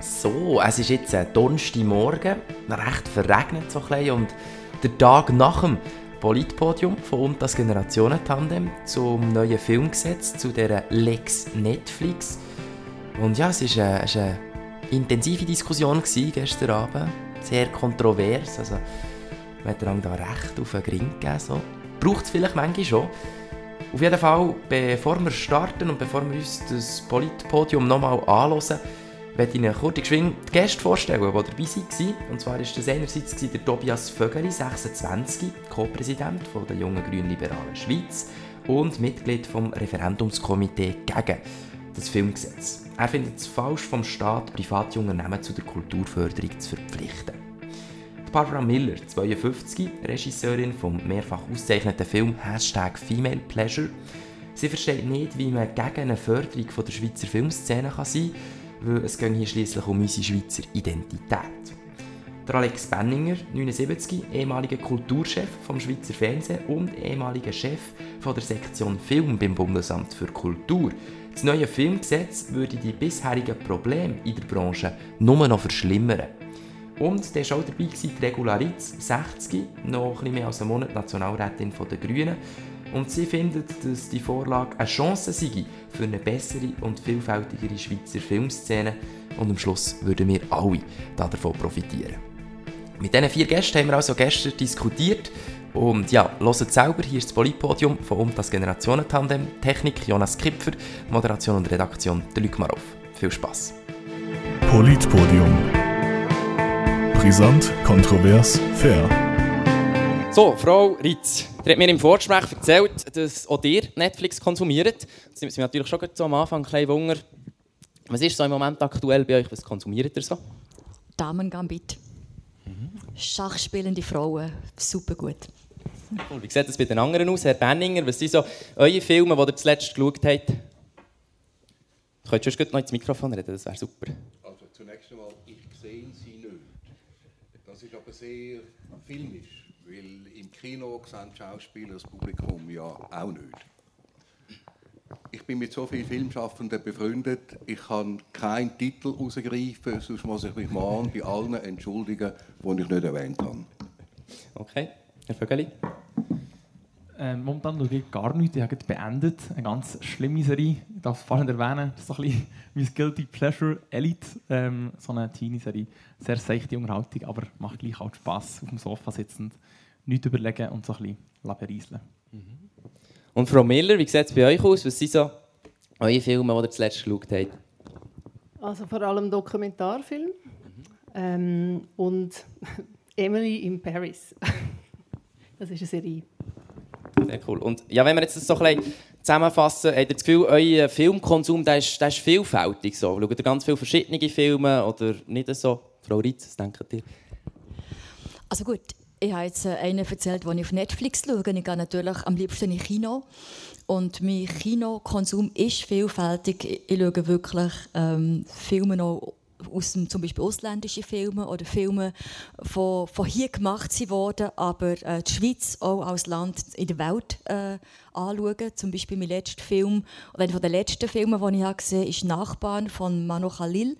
So, es ist jetzt ein Donnerstagmorgen, recht verregnet so ein bisschen und der Tag nach dem Politpodium von und das Generationentandem zum neuen Filmgesetz, zu der Lex Netflix. Und ja, es war eine, eine intensive Diskussion gestern Abend, sehr kontrovers, also man hat da recht auf den Gring gegeben. So. Braucht es vielleicht manchmal schon. Auf jeden Fall, bevor wir starten und bevor wir uns das Politpodium nochmal anhören, möchte Ihnen kurz die Gäste vorstellen, die dabei waren. Und zwar war das einerseits der Tobias Vögeli, 26, Co-Präsident der Jungen Grünliberalen Schweiz und Mitglied vom Referendumskomitee gegen das Filmgesetz. Er findet es falsch, vom Staat private Unternehmen zu der Kulturförderung zu verpflichten. Barbara Miller, 52, Regisseurin vom mehrfach ausgezeichneten Film Hashtag Female Pleasure. Sie versteht nicht, wie man gegen eine Förderung der Schweizer Filmszene sein kann weil es geht hier schließlich um unsere Schweizer Identität. Der Alex Benninger, 79, ehemaliger Kulturchef vom Schweizer Fernsehen und ehemaliger Chef von der Sektion Film beim Bundesamt für Kultur. Das neue Filmgesetz würde die bisherigen Probleme in der Branche nur noch verschlimmern. Und der war auch dabei, die Regularitz, 60, noch etwas mehr als einen Monat Nationalrätin der Grünen und sie findet, dass die Vorlage eine Chance sei für eine bessere und vielfältigere Schweizer Filmszene und am Schluss würden wir alle davon profitieren. Mit diesen vier Gästen haben wir also gestern diskutiert und ja, hört selber, hier ist das Politpodium von Um das Generationentandem, Technik Jonas Kipfer, Moderation und Redaktion der Luc Marov. Viel Spaß. Politpodium. Brisant, kontrovers, fair. So, Frau Ritz, die hat mir im Vorgespräch erzählt, dass auch ihr Netflix konsumiert. Das nimmt mich natürlich schon so am Anfang ein Wunder. Was ist so im Moment aktuell bei euch? Was konsumiert ihr so? Damen Gambit. Mhm. Schachspielende Frauen, super gut. Cool. Wie sieht das bei den anderen aus? Herr Benninger, was sind so eure Filme, die ihr zuletzt geschaut habt? Könntest du noch ins Mikrofon reden? Das wäre super. Also zunächst einmal, ich sehe sie nicht. Das ist aber sehr filmisch. Kino sehen die Schauspieler das Publikum ja auch nicht. Ich bin mit so vielen Filmschaffenden befreundet, ich kann keinen Titel herausgreifen, sonst muss ich mich mal bei allen entschuldigen, die ich nicht erwähnt habe. Okay, Herr Vögeli? Äh, momentan schaue ich gar nichts. Ich habe beendet. Eine ganz schlimme Serie. Ich darf es fast nicht erwähnen. Das ist so ein bisschen wie Guilty Pleasure Elite. Ähm, so eine Teenie-Serie. Sehr seichte Unterhaltung, aber macht gleich auch Spass auf dem Sofa sitzend nichts überlegen und so ein bisschen. Mhm. Und Frau Miller, wie sieht es bei euch aus? Was sind so eure Filme, die ihr zuletzt geschaut habt? Also vor allem Dokumentarfilm mhm. ähm, und Emily in Paris. das ist eine Serie. Sehr cool. Und ja, wenn wir jetzt das so ein bisschen zusammenfassen, habt ihr das Gefühl, euer Filmkonsum der ist, der ist vielfältig? So? Schaut ihr ganz viele verschiedene Filme oder nicht so? Frau Ritz, was denkt ihr? Also gut, ich habe jetzt äh, einen erzählt, den ich auf Netflix schaue. Ich gehe natürlich am liebsten ins Kino. Und mein Kinokonsum ist vielfältig. Ich schaue wirklich ähm, Filme noch aus dem, zum Beispiel ausländische Filme oder Filme, die von, hier gemacht wurden, aber äh, die Schweiz auch als Land in der Welt äh, anschauen. Zum Beispiel mein letzter Film, oder einer der letzten Filme, die ich gesehen habe, ist «Nachbarn» von Manu Khalil.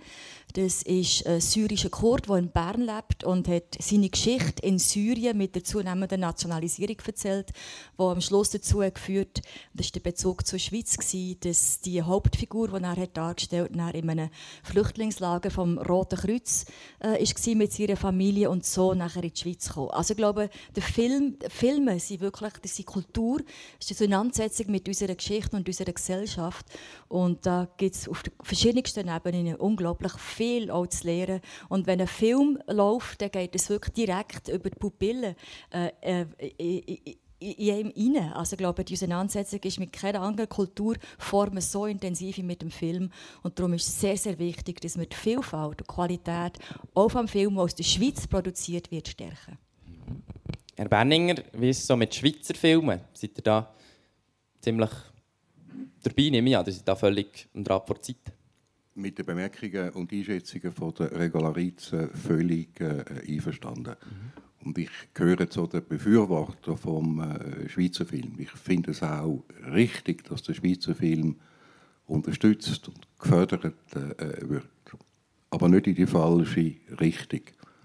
Das ist ein syrischer Kurd, der in Bern lebt und hat seine Geschichte in Syrien mit der zunehmenden Nationalisierung erzählt, die am Schluss dazu geführt das war der Bezug zur Schweiz, dass die Hauptfigur, die er dargestellt hat, in einem Flüchtlingslager vom Roten Kreuz äh, war mit seiner Familie und so nachher in die Schweiz kam. Also ich glaube, der Film, Filme sind wirklich das sind Kultur, das ist eine Auseinandersetzung mit unserer Geschichte und unserer Gesellschaft und da gibt es auf den verschiedensten Ebenen unglaublich viel auch zu lernen. Und wenn ein Film läuft, dann geht es wirklich direkt über die Pupillen äh, äh, in ihm rein. Also ich glaube, die Auseinandersetzung ist mit keiner anderen Kulturform so intensiv wie mit dem Film. Und darum ist es sehr, sehr wichtig, dass wir die Vielfalt und Qualität auch vom Film, der aus der Schweiz produziert wird, stärken. Herr Benninger, wie ist es so mit Schweizer Filmen? Seid ihr da ziemlich dabei, nehme ich an? Ihr seid da völlig am Draht vor Zeit mit den Bemerkungen und Einschätzungen von der Regularizen völlig äh, einverstanden. Mhm. Und ich gehöre zu den Befürwortern vom äh, Schweizer Film. Ich finde es auch richtig, dass der Schweizer Film unterstützt und gefördert äh, wird. aber nicht in die falsche Richtung.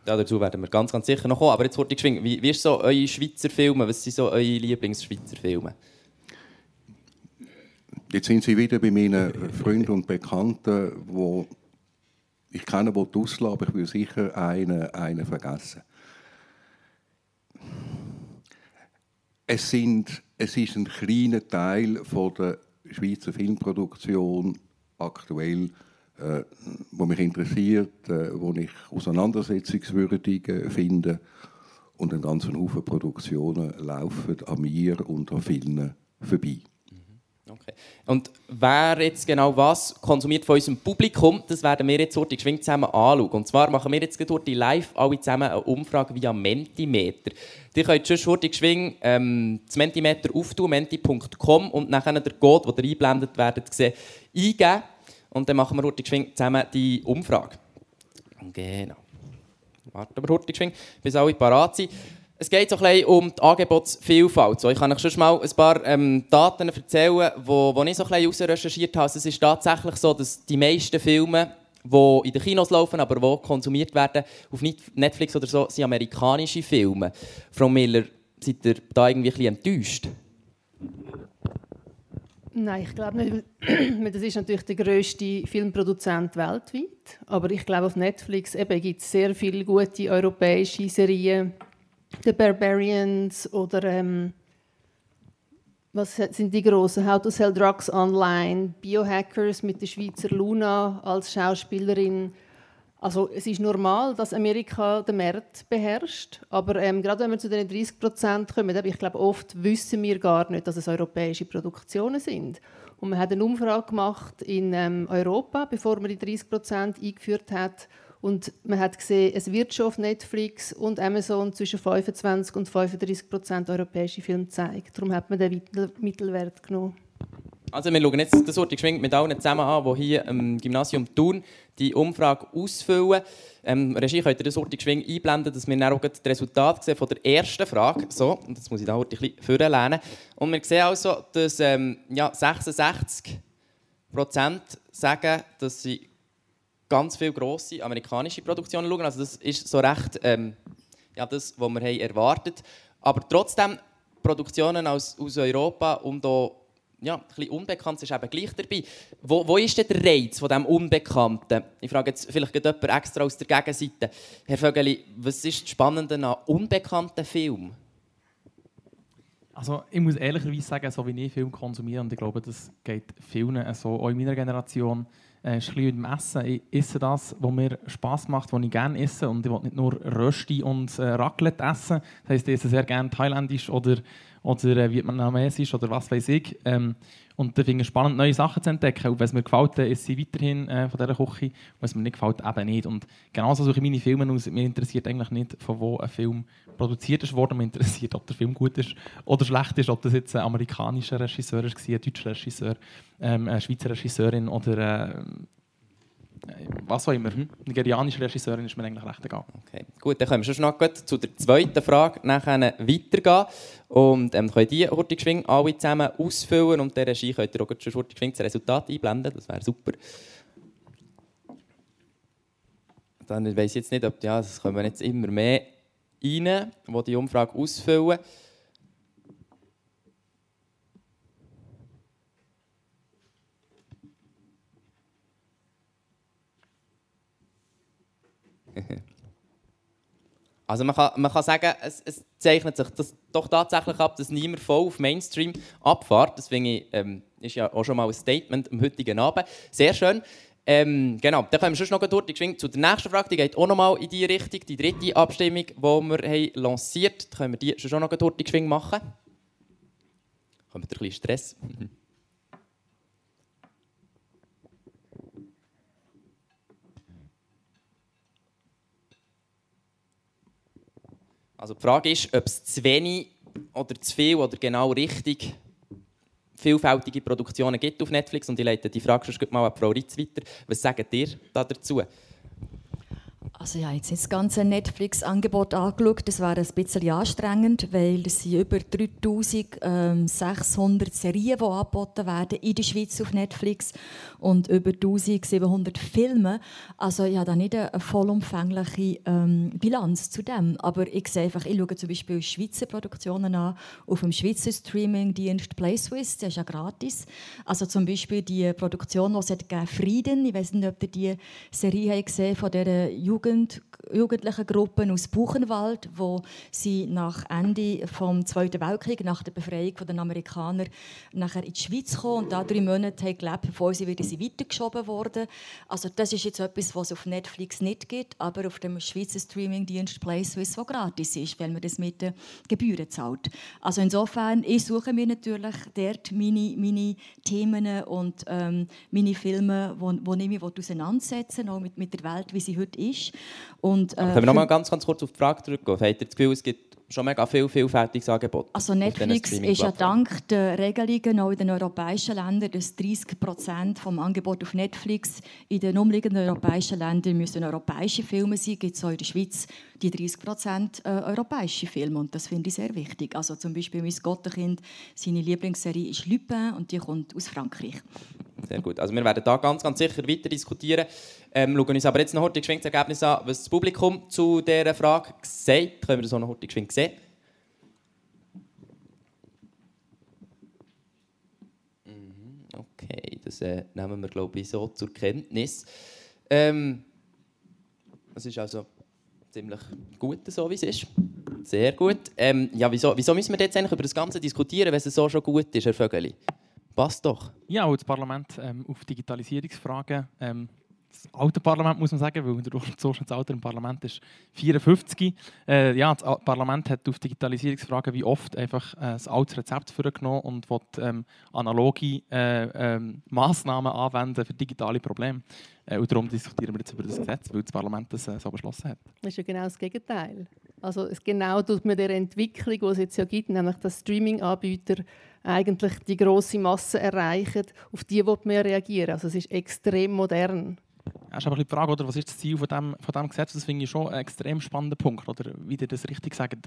Ja, dazu werden wir ganz, ganz sicher noch kommen. Aber jetzt wollte ich geschwind, wie, wie ist so eure Schweizer Filme? Was sind so eure Lieblingsschweizer Filme? Jetzt sind Sie wieder bei meinen Freunden und Bekannten, wo ich kenne, die auslassen, aber ich will sicher einen, einen vergessen. Es, sind, es ist ein kleiner Teil von der Schweizer Filmproduktion aktuell, äh, wo mich interessiert, äh, wo ich auseinandersetzungswürdig finde. Und ein ganzer Haufen Produktionen laufen an mir und an vielen vorbei. Okay. Und wer jetzt genau was konsumiert von unserem Publikum, das werden wir jetzt heute geschwind zusammen anschauen. Und zwar machen wir jetzt heute live alle zusammen eine Umfrage via Mentimeter. Ihr könnt schon heute geschwind ähm, das Mentimeter auftun, menti.com und nachher den Code, einblendet werdet, sehen, eingeben. Und dann machen wir heute geschwind zusammen die Umfrage. Genau. Warten wir heute geschwind, bis alle parat sind. Es geht so ein um die Angebotsvielfalt. So, ich kann euch schon mal ein paar ähm, Daten erzählen, die ich so ein bisschen recherchiert habe. Es ist tatsächlich so, dass die meisten Filme, die in den Kinos laufen, aber die konsumiert werden, auf Netflix oder so, sind amerikanische Filme. Frau Miller, seid ihr da irgendwie ein bisschen enttäuscht? Nein, ich glaube nicht. Das ist natürlich der grösste Filmproduzent weltweit. Aber ich glaube, auf Netflix gibt es sehr viele gute europäische Serien The Barbarians oder ähm, was sind die großen? How to Sell Drugs Online, Biohackers mit der Schweizer Luna als Schauspielerin. Also es ist normal, dass Amerika den Markt beherrscht, aber ähm, gerade wenn wir zu den 30 Prozent kommen, ich glaube oft wissen wir gar nicht, dass es europäische Produktionen sind. Und man hat eine Umfrage gemacht in ähm, Europa, bevor man die 30 Prozent eingeführt hat und man hat gesehen, es wird schon auf Netflix und Amazon zwischen 25 und 35 Prozent europäische Filme gezeigt. Darum hat man den Mittelwert genommen. Also wir schauen jetzt das Wort geschwingt mit allen zusammen an, die hier im Gymnasium Thun die Umfrage ausfüllen. Ähm, Regie könnt ihr das Wort geschwingt einblenden, dass wir dann auch das Resultat sehen von der ersten Frage. So, und jetzt muss ich da ein bisschen vorlehnen. Und wir sehen also, dass ähm, ja, 66 Prozent sagen, dass sie ganz viele grosse amerikanische Produktionen schauen. Also das ist so recht ähm, ja, das, was wir haben erwartet Aber trotzdem, Produktionen aus, aus Europa und auch ja, ein bisschen unbekannt ist eben gleich dabei. Wo, wo ist denn der Reiz von diesem Unbekannten? Ich frage jetzt vielleicht jemand extra aus der Gegenseite. Herr Vögeli, was ist das Spannende an unbekannten Filmen? Also ich muss ehrlicherweise sagen, so wie ich Film konsumiere, und ich glaube, das geht vielen so, auch in meiner Generation, äh, ein bisschen mit dem Essen. Ich esse das, was mir Spass macht, was ich gerne esse. Und ich will nicht nur Rösti und äh, Raclette essen. Das heisst, ich esse sehr gerne thailändisch oder, oder äh, vietnamesisch oder was weiß ich. Ähm, und ich finde es spannend, neue Sachen zu entdecken. Und wenn es mir gefällt, dann esse ich weiterhin äh, von dieser Küche. Und wenn es mir nicht gefällt, eben nicht. Und genauso suche ich meine Filme aus. Mir interessiert eigentlich nicht, von wo ein Film produziert ist worden. Mir interessiert, ob der Film gut ist oder schlecht ist. Ob das jetzt ein amerikanischer Regisseur war, ein deutscher Regisseur, ähm, eine Schweizer Regisseurin oder äh, was auch immer. Hm? Nigerianische Regisseurin ist mir eigentlich recht egal. Okay. Gut, dann können wir schon noch zu der zweiten Frage nachher weitergehen. Und ähm, können die Hurtigschwing alle zusammen ausfüllen und der Regie könnt ihr auch schon Hurtigschwing das Resultat einblenden. Das wäre super. Dann weiß ich jetzt nicht, ob ja, das kommen jetzt immer mehr rein, die die Umfrage ausfüllen. Also man kann, man kann sagen, es, es zeichnet sich das doch tatsächlich ab, dass niemand voll auf Mainstream abfährt. Das finde ich, ähm, ist ja auch schon mal ein Statement am heutigen Abend. Sehr schön. Ähm, genau, dann können wir schon noch durch zu der nächsten Frage. Die geht auch noch mal in die Richtung. Die dritte Abstimmung, die wir haben lanciert haben, können wir die schon noch durch machen. Kommt ein bisschen Stress. Also die Frage ist, ob es zu wenig oder zu viel oder genau richtig vielfältige Produktionen gibt auf Netflix. Und ich leite die Frage schon mal an Frau Ritz weiter. Was sagt ihr da dazu? Also ja, jetzt das ganze Netflix-Angebot angeschaut. Das war ein bisschen anstrengend, weil es sind über 3600 Serien, die angeboten werden in der Schweiz auf Netflix und über 1700 Filme. Also ich habe da nicht eine vollumfängliche ähm, Bilanz zu dem. Aber ich sehe einfach, ich schaue zum Beispiel Schweizer Produktionen an auf dem Schweizer Streaming-Dienst PlaySwiss, der ist ja gratis. Also zum Beispiel die Produktion, die es hat Frieden, ich weiß nicht, ob ihr die Serie gesehen von der Jugend Jugend, jugendlichen Gruppen aus Buchenwald, wo sie nach Ende des Zweiten Weltkriegs, nach der Befreiung der Amerikaner, nachher in die Schweiz kommen und da drei Monate haben gelebt, bevor sie wieder sie weitergeschoben wurden. Also das ist jetzt etwas, was es auf Netflix nicht gibt, aber auf dem Schweizer Streamingdienst PlaySwiss, der gratis ist, weil man das mit den Gebühren zahlt. Also insofern, ich suche mir natürlich dort meine, meine Themen und ähm, meine Filme, wo, wo ich mich auseinandersetzen will, auch mit, mit der Welt, wie sie heute ist. Und, äh, Können wir noch mal ganz, ganz kurz auf die Frage zurückgehen? Habt ihr das Gefühl, es gibt schon mega viel vielfältiges Angebot? Also Netflix ist ja dank der Regelungen auch in den europäischen Ländern, dass 30 Prozent vom Angebot auf Netflix in den umliegenden europäischen Ländern müssen europäische Filme sein. Gibt es auch in der Schweiz die 30 Prozent äh, europäische Filme und das finde ich sehr wichtig. Also zum Beispiel mein Gottenkind, seine Lieblingsserie ist Lupin und die kommt aus Frankreich. Sehr gut. Also wir werden da ganz, ganz sicher weiter diskutieren. Ähm, schauen uns aber jetzt noch heute das Ergebnis an, was das Publikum zu dieser Frage sagt. Können wir das auch noch heute geschwind sehen? Mhm, okay, das äh, nehmen wir glaube ich so zur Kenntnis. Ähm, das ist also ziemlich gut, so wie es ist. Sehr gut. Ähm, ja, wieso, wieso müssen wir jetzt eigentlich über das Ganze diskutieren, wenn es so schon gut ist, Herr Vögeli? Passt doch. Ja, und das Parlament ähm, auf Digitalisierungsfragen. Ähm, das alte Parlament muss man sagen, weil der Durchschnittsalter im Parlament ist 54. Äh, ja, das Parlament hat auf Digitalisierungsfragen wie oft einfach äh, ein altes Rezept vorgenommen und will ähm, analoge äh, ähm, Massnahmen anwenden für digitale Probleme. Äh, und darum diskutieren wir jetzt über das Gesetz, weil das Parlament das äh, so beschlossen hat. Das ist ja genau das Gegenteil. Also es genau tut man der Entwicklung, die es jetzt ja gibt, nämlich dass Streaming-Anbieter eigentlich die große Masse erreichen, auf die will man reagieren. Also es ist extrem modern. Das ist aber die Frage, oder, was ist das Ziel von diesem von dem Gesetz? Das finde ich schon ein extrem spannender Punkt. Oder wie ihr das richtig sagt.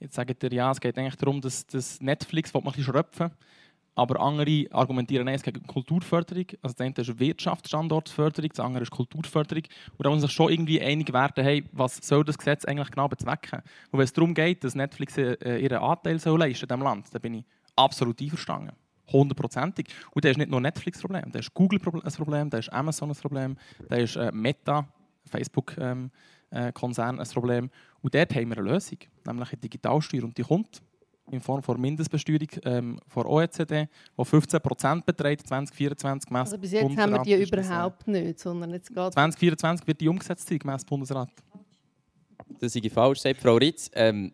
Jetzt sagt ihr, ja, es geht eigentlich darum, dass, dass Netflix man ein bisschen schröpfen aber andere argumentieren es gegen Kulturförderung. Also das eine ist Wirtschaftsstandortförderung, das andere ist Kulturförderung. Und da muss man sich schon irgendwie einig werden, hey, was soll das Gesetz eigentlich genau bezwecken? Und wenn es darum geht, dass Netflix äh, ihren Anteil soll leisten in diesem Land, dann bin ich absolut einverstanden. Hundertprozentig. Und das ist nicht nur Netflix-Problem, das ist Google ein Problem, das ist Amazon ein Problem, das ist äh, Meta, Facebook-Konzern ähm, äh, ein Problem. Und dort haben wir eine Lösung, nämlich eine Digitalsteuer. Und die kommt in Form von Mindestbesteuerung ähm, von OECD, die 15 Prozent beträgt 2024 gemäss Also bis jetzt haben wir die überhaupt nicht, sondern jetzt geht 2024 wird die umgesetzt sein gemäss Bundesrat. Das ist falsch, sagt Frau Ritz. Ähm,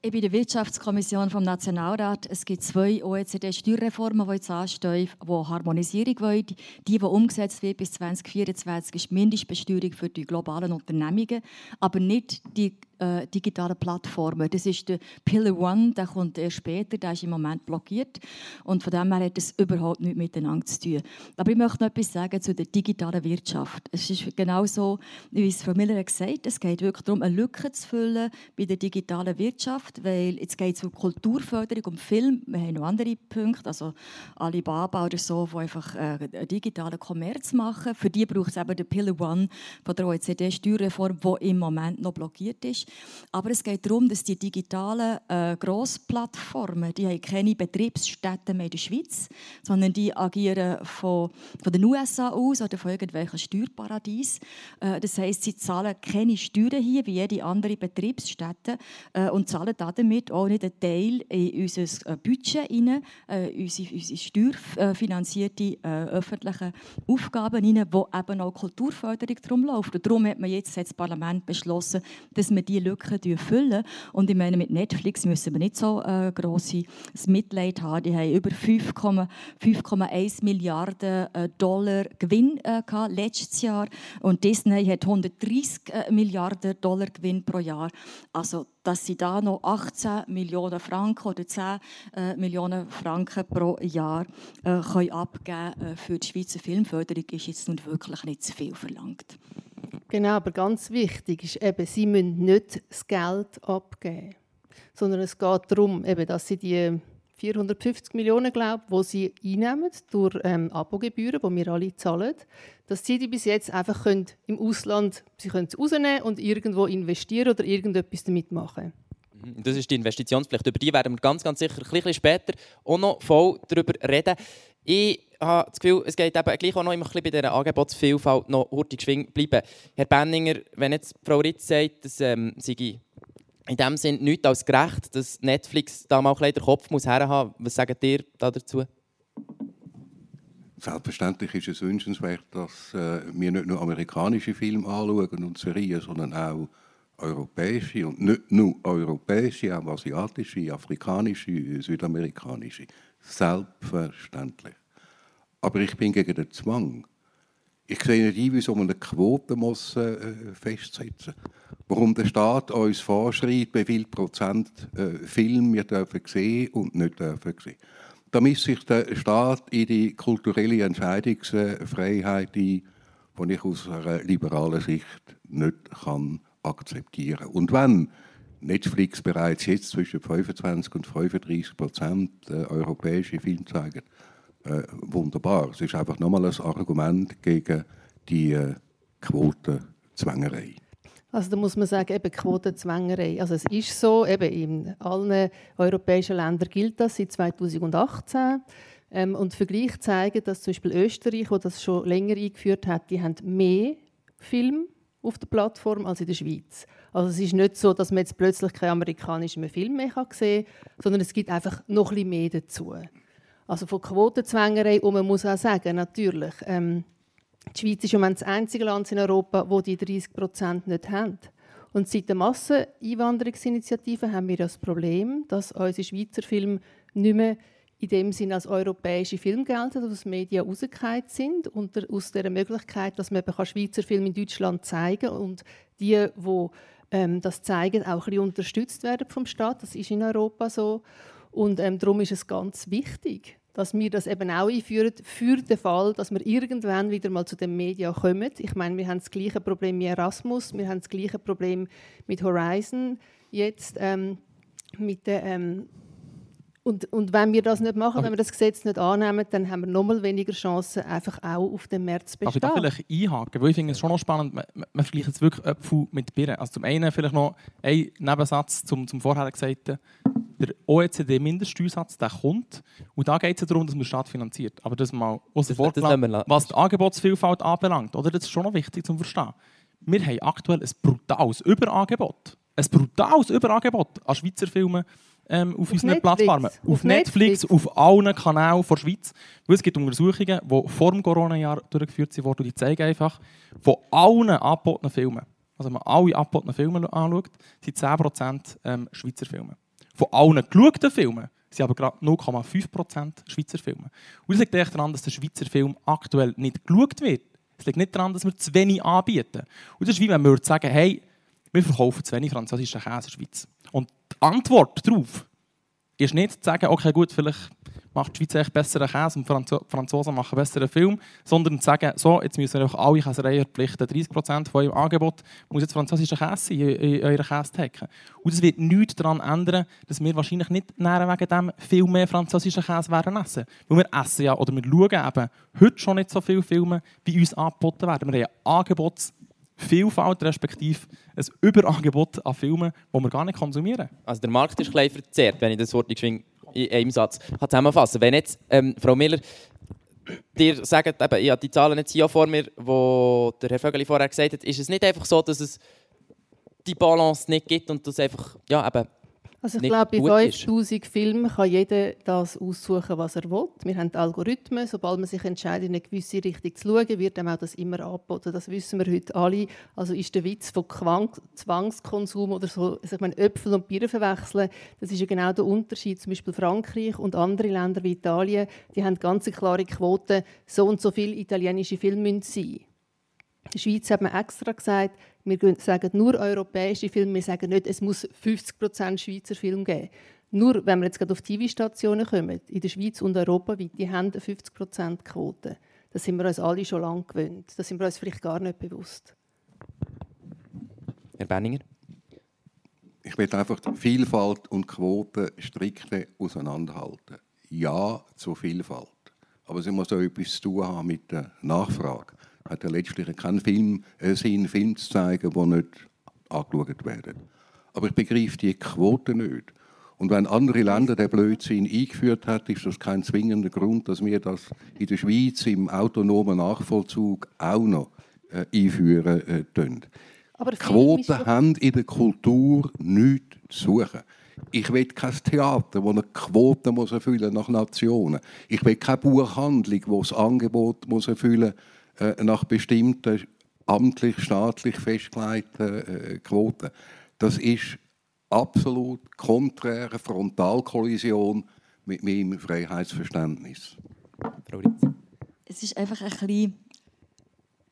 ich bin in der Wirtschaftskommission vom Nationalrat. Es gibt zwei OECD-Steuerreformen, die jetzt anstehen, die Harmonisierung wollen. Die, die umgesetzt wird bis 2024, ist Mindestbesteuerung für die globalen Unternehmungen, aber nicht die äh, digitalen Plattformen. Das ist der Pillar One, der kommt erst später, der ist im Moment blockiert. Und von dem her hat es überhaupt nichts miteinander zu tun. Aber ich möchte noch etwas sagen zu der digitalen Wirtschaft. Es ist genau so, wie es Frau Miller gesagt hat, es geht wirklich darum, eine Lücke zu füllen bei der digitalen Wirtschaft, weil jetzt geht es um Kulturförderung, um Film, wir haben noch andere Punkte, also Alibaba oder so, die einfach äh, digitalen Kommerz machen. Für die braucht es eben den Pillar One von der OECD-Steuerreform, die im Moment noch blockiert ist. Aber es geht darum, dass die digitalen äh, Grossplattformen, die haben keine Betriebsstätten mehr in der Schweiz, sondern die agieren von, von den USA aus oder von irgendwelchen Steuerparadiesen. Äh, das heißt, sie zahlen keine Steuern hier wie jede andere Betriebsstätte äh, und zahlen damit auch nicht einen Teil in unser äh, Budget rein, äh, unsere, unsere steuerfinanzierte äh, öffentliche Aufgaben rein, wo eben auch Kulturförderung drum läuft. Und darum hat man jetzt das Parlament beschlossen, dass man die die Lücke füllen. Und ich meine, mit Netflix müssen wir nicht so äh, grosses Mitleid haben. Die haben über 5,1 Milliarden äh, Dollar Gewinn äh, gehabt, letztes Jahr. Und Disney hat 130 äh, Milliarden Dollar Gewinn pro Jahr. Also dass sie da noch 18 Millionen Franken oder 10 äh, Millionen Franken pro Jahr äh, können abgeben äh, für die Schweizer Filmförderung, ist jetzt nun wirklich nicht zu viel verlangt. Genau, aber ganz wichtig ist eben, sie müssen nicht das Geld abgeben, sondern es geht darum, eben, dass sie die 450 Millionen, glaube ich, die sie einnehmen durch ähm, Abogebühren, die wir alle zahlen, dass sie die bis jetzt einfach können, im Ausland sie können rausnehmen und irgendwo investieren oder irgendetwas damit machen. Mhm, das ist die Investitionspflicht. Über die werden wir ganz, ganz sicher ein bisschen später auch noch voll darüber reden. Ich habe das Gefühl, es geht eben gleich auch noch immer ein bisschen bei dieser Angebotsvielfalt noch hurtig schwing bleiben. Herr Benninger, wenn jetzt Frau Ritz sagt, dass ähm, sei in dem Sinne nichts als gerecht, dass Netflix da mal den Kopf muss herhaben muss. Was sagt ihr da dazu? Selbstverständlich ist es wünschenswert, dass äh, wir nicht nur amerikanische Filme anschauen und Serien, sondern auch europäische und nicht nur europäische, auch asiatische, afrikanische, südamerikanische. Selbstverständlich. Aber ich bin gegen den Zwang. Ich sehe nicht ein, wieso man eine Quote muss, äh, festsetzen muss. Warum der Staat uns vorschreibt, wie viel Prozent äh, Film wir dürfen sehen und nicht dürfen sehen. Da misst sich der Staat in die kulturelle Entscheidungsfreiheit ein, die ich aus einer liberalen Sicht nicht kann akzeptieren kann. Und wenn Netflix bereits jetzt zwischen 25 und 35 Prozent äh, europäische Filme zeigt, äh, wunderbar. Es ist einfach nochmal ein Argument gegen die äh, Quotenzwängerei. Also da muss man sagen, eben Quotenzwängerei. Also es ist so, eben in allen europäischen Ländern gilt das seit 2018. Ähm, und Vergleich zeigen, dass zum Beispiel Österreich, wo das schon länger eingeführt hat, die haben mehr Filme auf der Plattform als in der Schweiz. Also es ist nicht so, dass man jetzt plötzlich keinen amerikanischen Film mehr sehen kann, sondern es gibt einfach noch ein bisschen mehr dazu. Also von Quotenzwängerei, und man muss auch sagen, natürlich, ähm, die Schweiz ist im Moment das einzige Land in Europa, wo die 30 Prozent nicht haben. Und seit der Masseneinwanderungsinitiative haben wir das Problem, dass unsere Schweizer Filme nicht mehr in dem Sinne als europäische Filme gelten, dass die Medien rausgefallen sind und aus der Möglichkeit, dass man eben Schweizer Filme in Deutschland zeigen kann und die, die ähm, das zeigen, auch ein bisschen unterstützt werden vom Staat. Das ist in Europa so. Und ähm, darum ist es ganz wichtig, dass wir das eben auch einführen für den Fall, dass wir irgendwann wieder mal zu den Medien kommen. Ich meine, wir haben das gleiche Problem wie Erasmus, wir haben das gleiche Problem mit Horizon jetzt ähm, mit der ähm, und, und, wenn wir das nicht machen, wenn wir das Gesetz nicht annehmen, dann haben wir noch mal weniger Chancen, einfach auch auf dem März zu bestehen. Darf ich da vielleicht einhaken? Weil ich finde es schon noch spannend, man, man vergleicht jetzt wirklich Äpfel mit Birnen. Also zum einen vielleicht noch ein Nebensatz zum, zum vorher Gesagten der OECD-Mindeststeuersatz der kommt. Und da geht es darum, dass man Staat finanziert. Aber das mal außer Vor, was die Angebotsvielfalt anbelangt, oder? das ist schon noch wichtig zu verstehen. Wir haben aktuell ein brutales Überangebot. Ein brutales Überangebot an Schweizer Filmen ähm, auf, auf, unseren Netflix. Plattformen. Auf, auf Netflix, Netflix, auf allen Kanälen der Schweiz. Weil es gibt Untersuchungen, die vor dem Corona-Jahr durchgeführt wurden, die zeigen einfach, von allen angebotenen Filmen, also wenn man alle angebotenen Filme anschaut, sind 10% ähm, Schweizer Filme. Von allen geschauten Filmen sind aber gerade 0,5% Schweizer Filme. Und das liegt echt daran, dass der Schweizer Film aktuell nicht geschaut wird. Es liegt nicht daran, dass wir zu wenig anbieten. Und das ist wie wenn wir sagen, hey, wir verkaufen zu wenig französischen Käse in der Schweiz. Und die Antwort darauf ist nicht zu sagen, okay, gut, vielleicht macht die Schweiz echt besseren Käse und die Franzosen machen besseren Film, sondern zu sagen, so, jetzt müssen auch alle Käsereien verpflichten, 30% von eurem Angebot muss jetzt französischer Käse sein in, in eurer Käsetheke. Und es wird nichts daran ändern, dass wir wahrscheinlich nicht näher wegen dem viel mehr französischen Käse werden essen. Weil wir essen ja, oder wir schauen eben heute schon nicht so viele Filme, wie uns angeboten werden. Wir haben Angebots Vielfalt, respektive ein Überangebot an Filmen, die wir gar nicht konsumieren. Also der Markt ist klein verzerrt, wenn ich das Wort in einem Satz. Zusammenfassen. Wenn jetzt, ähm, Frau Miller, dir sagt, eben, ich habe die Zahlen jetzt hier vor mir, die der Herr Vögeli vorher gesagt hat, ist es nicht einfach so, dass es die Balance nicht gibt und dass einfach, ja, eben, also ich glaube, bei 5000 Filmen kann jeder das aussuchen, was er will. Wir haben Algorithmen. Sobald man sich entscheidet, in eine gewisse Richtung zu schauen, wird einem auch das immer angeboten. Das wissen wir heute alle. Also ist der Witz von Zwangskonsum oder so, ich meine, Äpfel und Bier verwechseln, das ist ja genau der Unterschied. Zum Beispiel Frankreich und andere Länder wie Italien, die haben ganz klare Quoten, so und so viele italienische Filme müssen sein. In der Schweiz hat man extra gesagt, wir sagen nur europäische Filme, wir sagen nicht, es muss 50% Schweizer Film geben. Nur, wenn wir jetzt gerade auf TV-Stationen kommen, in der Schweiz und europaweit, die haben eine 50%-Quote. Das sind wir uns alle schon lange gewöhnt. Das sind wir uns vielleicht gar nicht bewusst. Benninger? Ich will einfach die Vielfalt und Quoten strikte auseinanderhalten. Ja zur Vielfalt. Aber sie muss auch etwas zu tun haben mit der Nachfrage. Hat ja letztlich keinen Film, äh, Sinn, Film zu zeigen, der nicht angeschaut werden. Aber ich begreife die Quote nicht. Und wenn andere Länder den Blödsinn eingeführt haben, ist das kein zwingender Grund, dass wir das in der Schweiz im autonomen Nachvollzug auch noch äh, einführen äh, tun. Aber Quoten haben in der Kultur nichts zu suchen. Ich will kein Theater, das eine Quote muss erfüllen nach Nationen. Ich will keine Buchhandlung, die das Angebot muss erfüllen äh, nach bestimmten amtlich, staatlich festgelegten äh, Quoten. Das ist absolut konträre Frontalkollision mit meinem Freiheitsverständnis. Es ist einfach ein bisschen,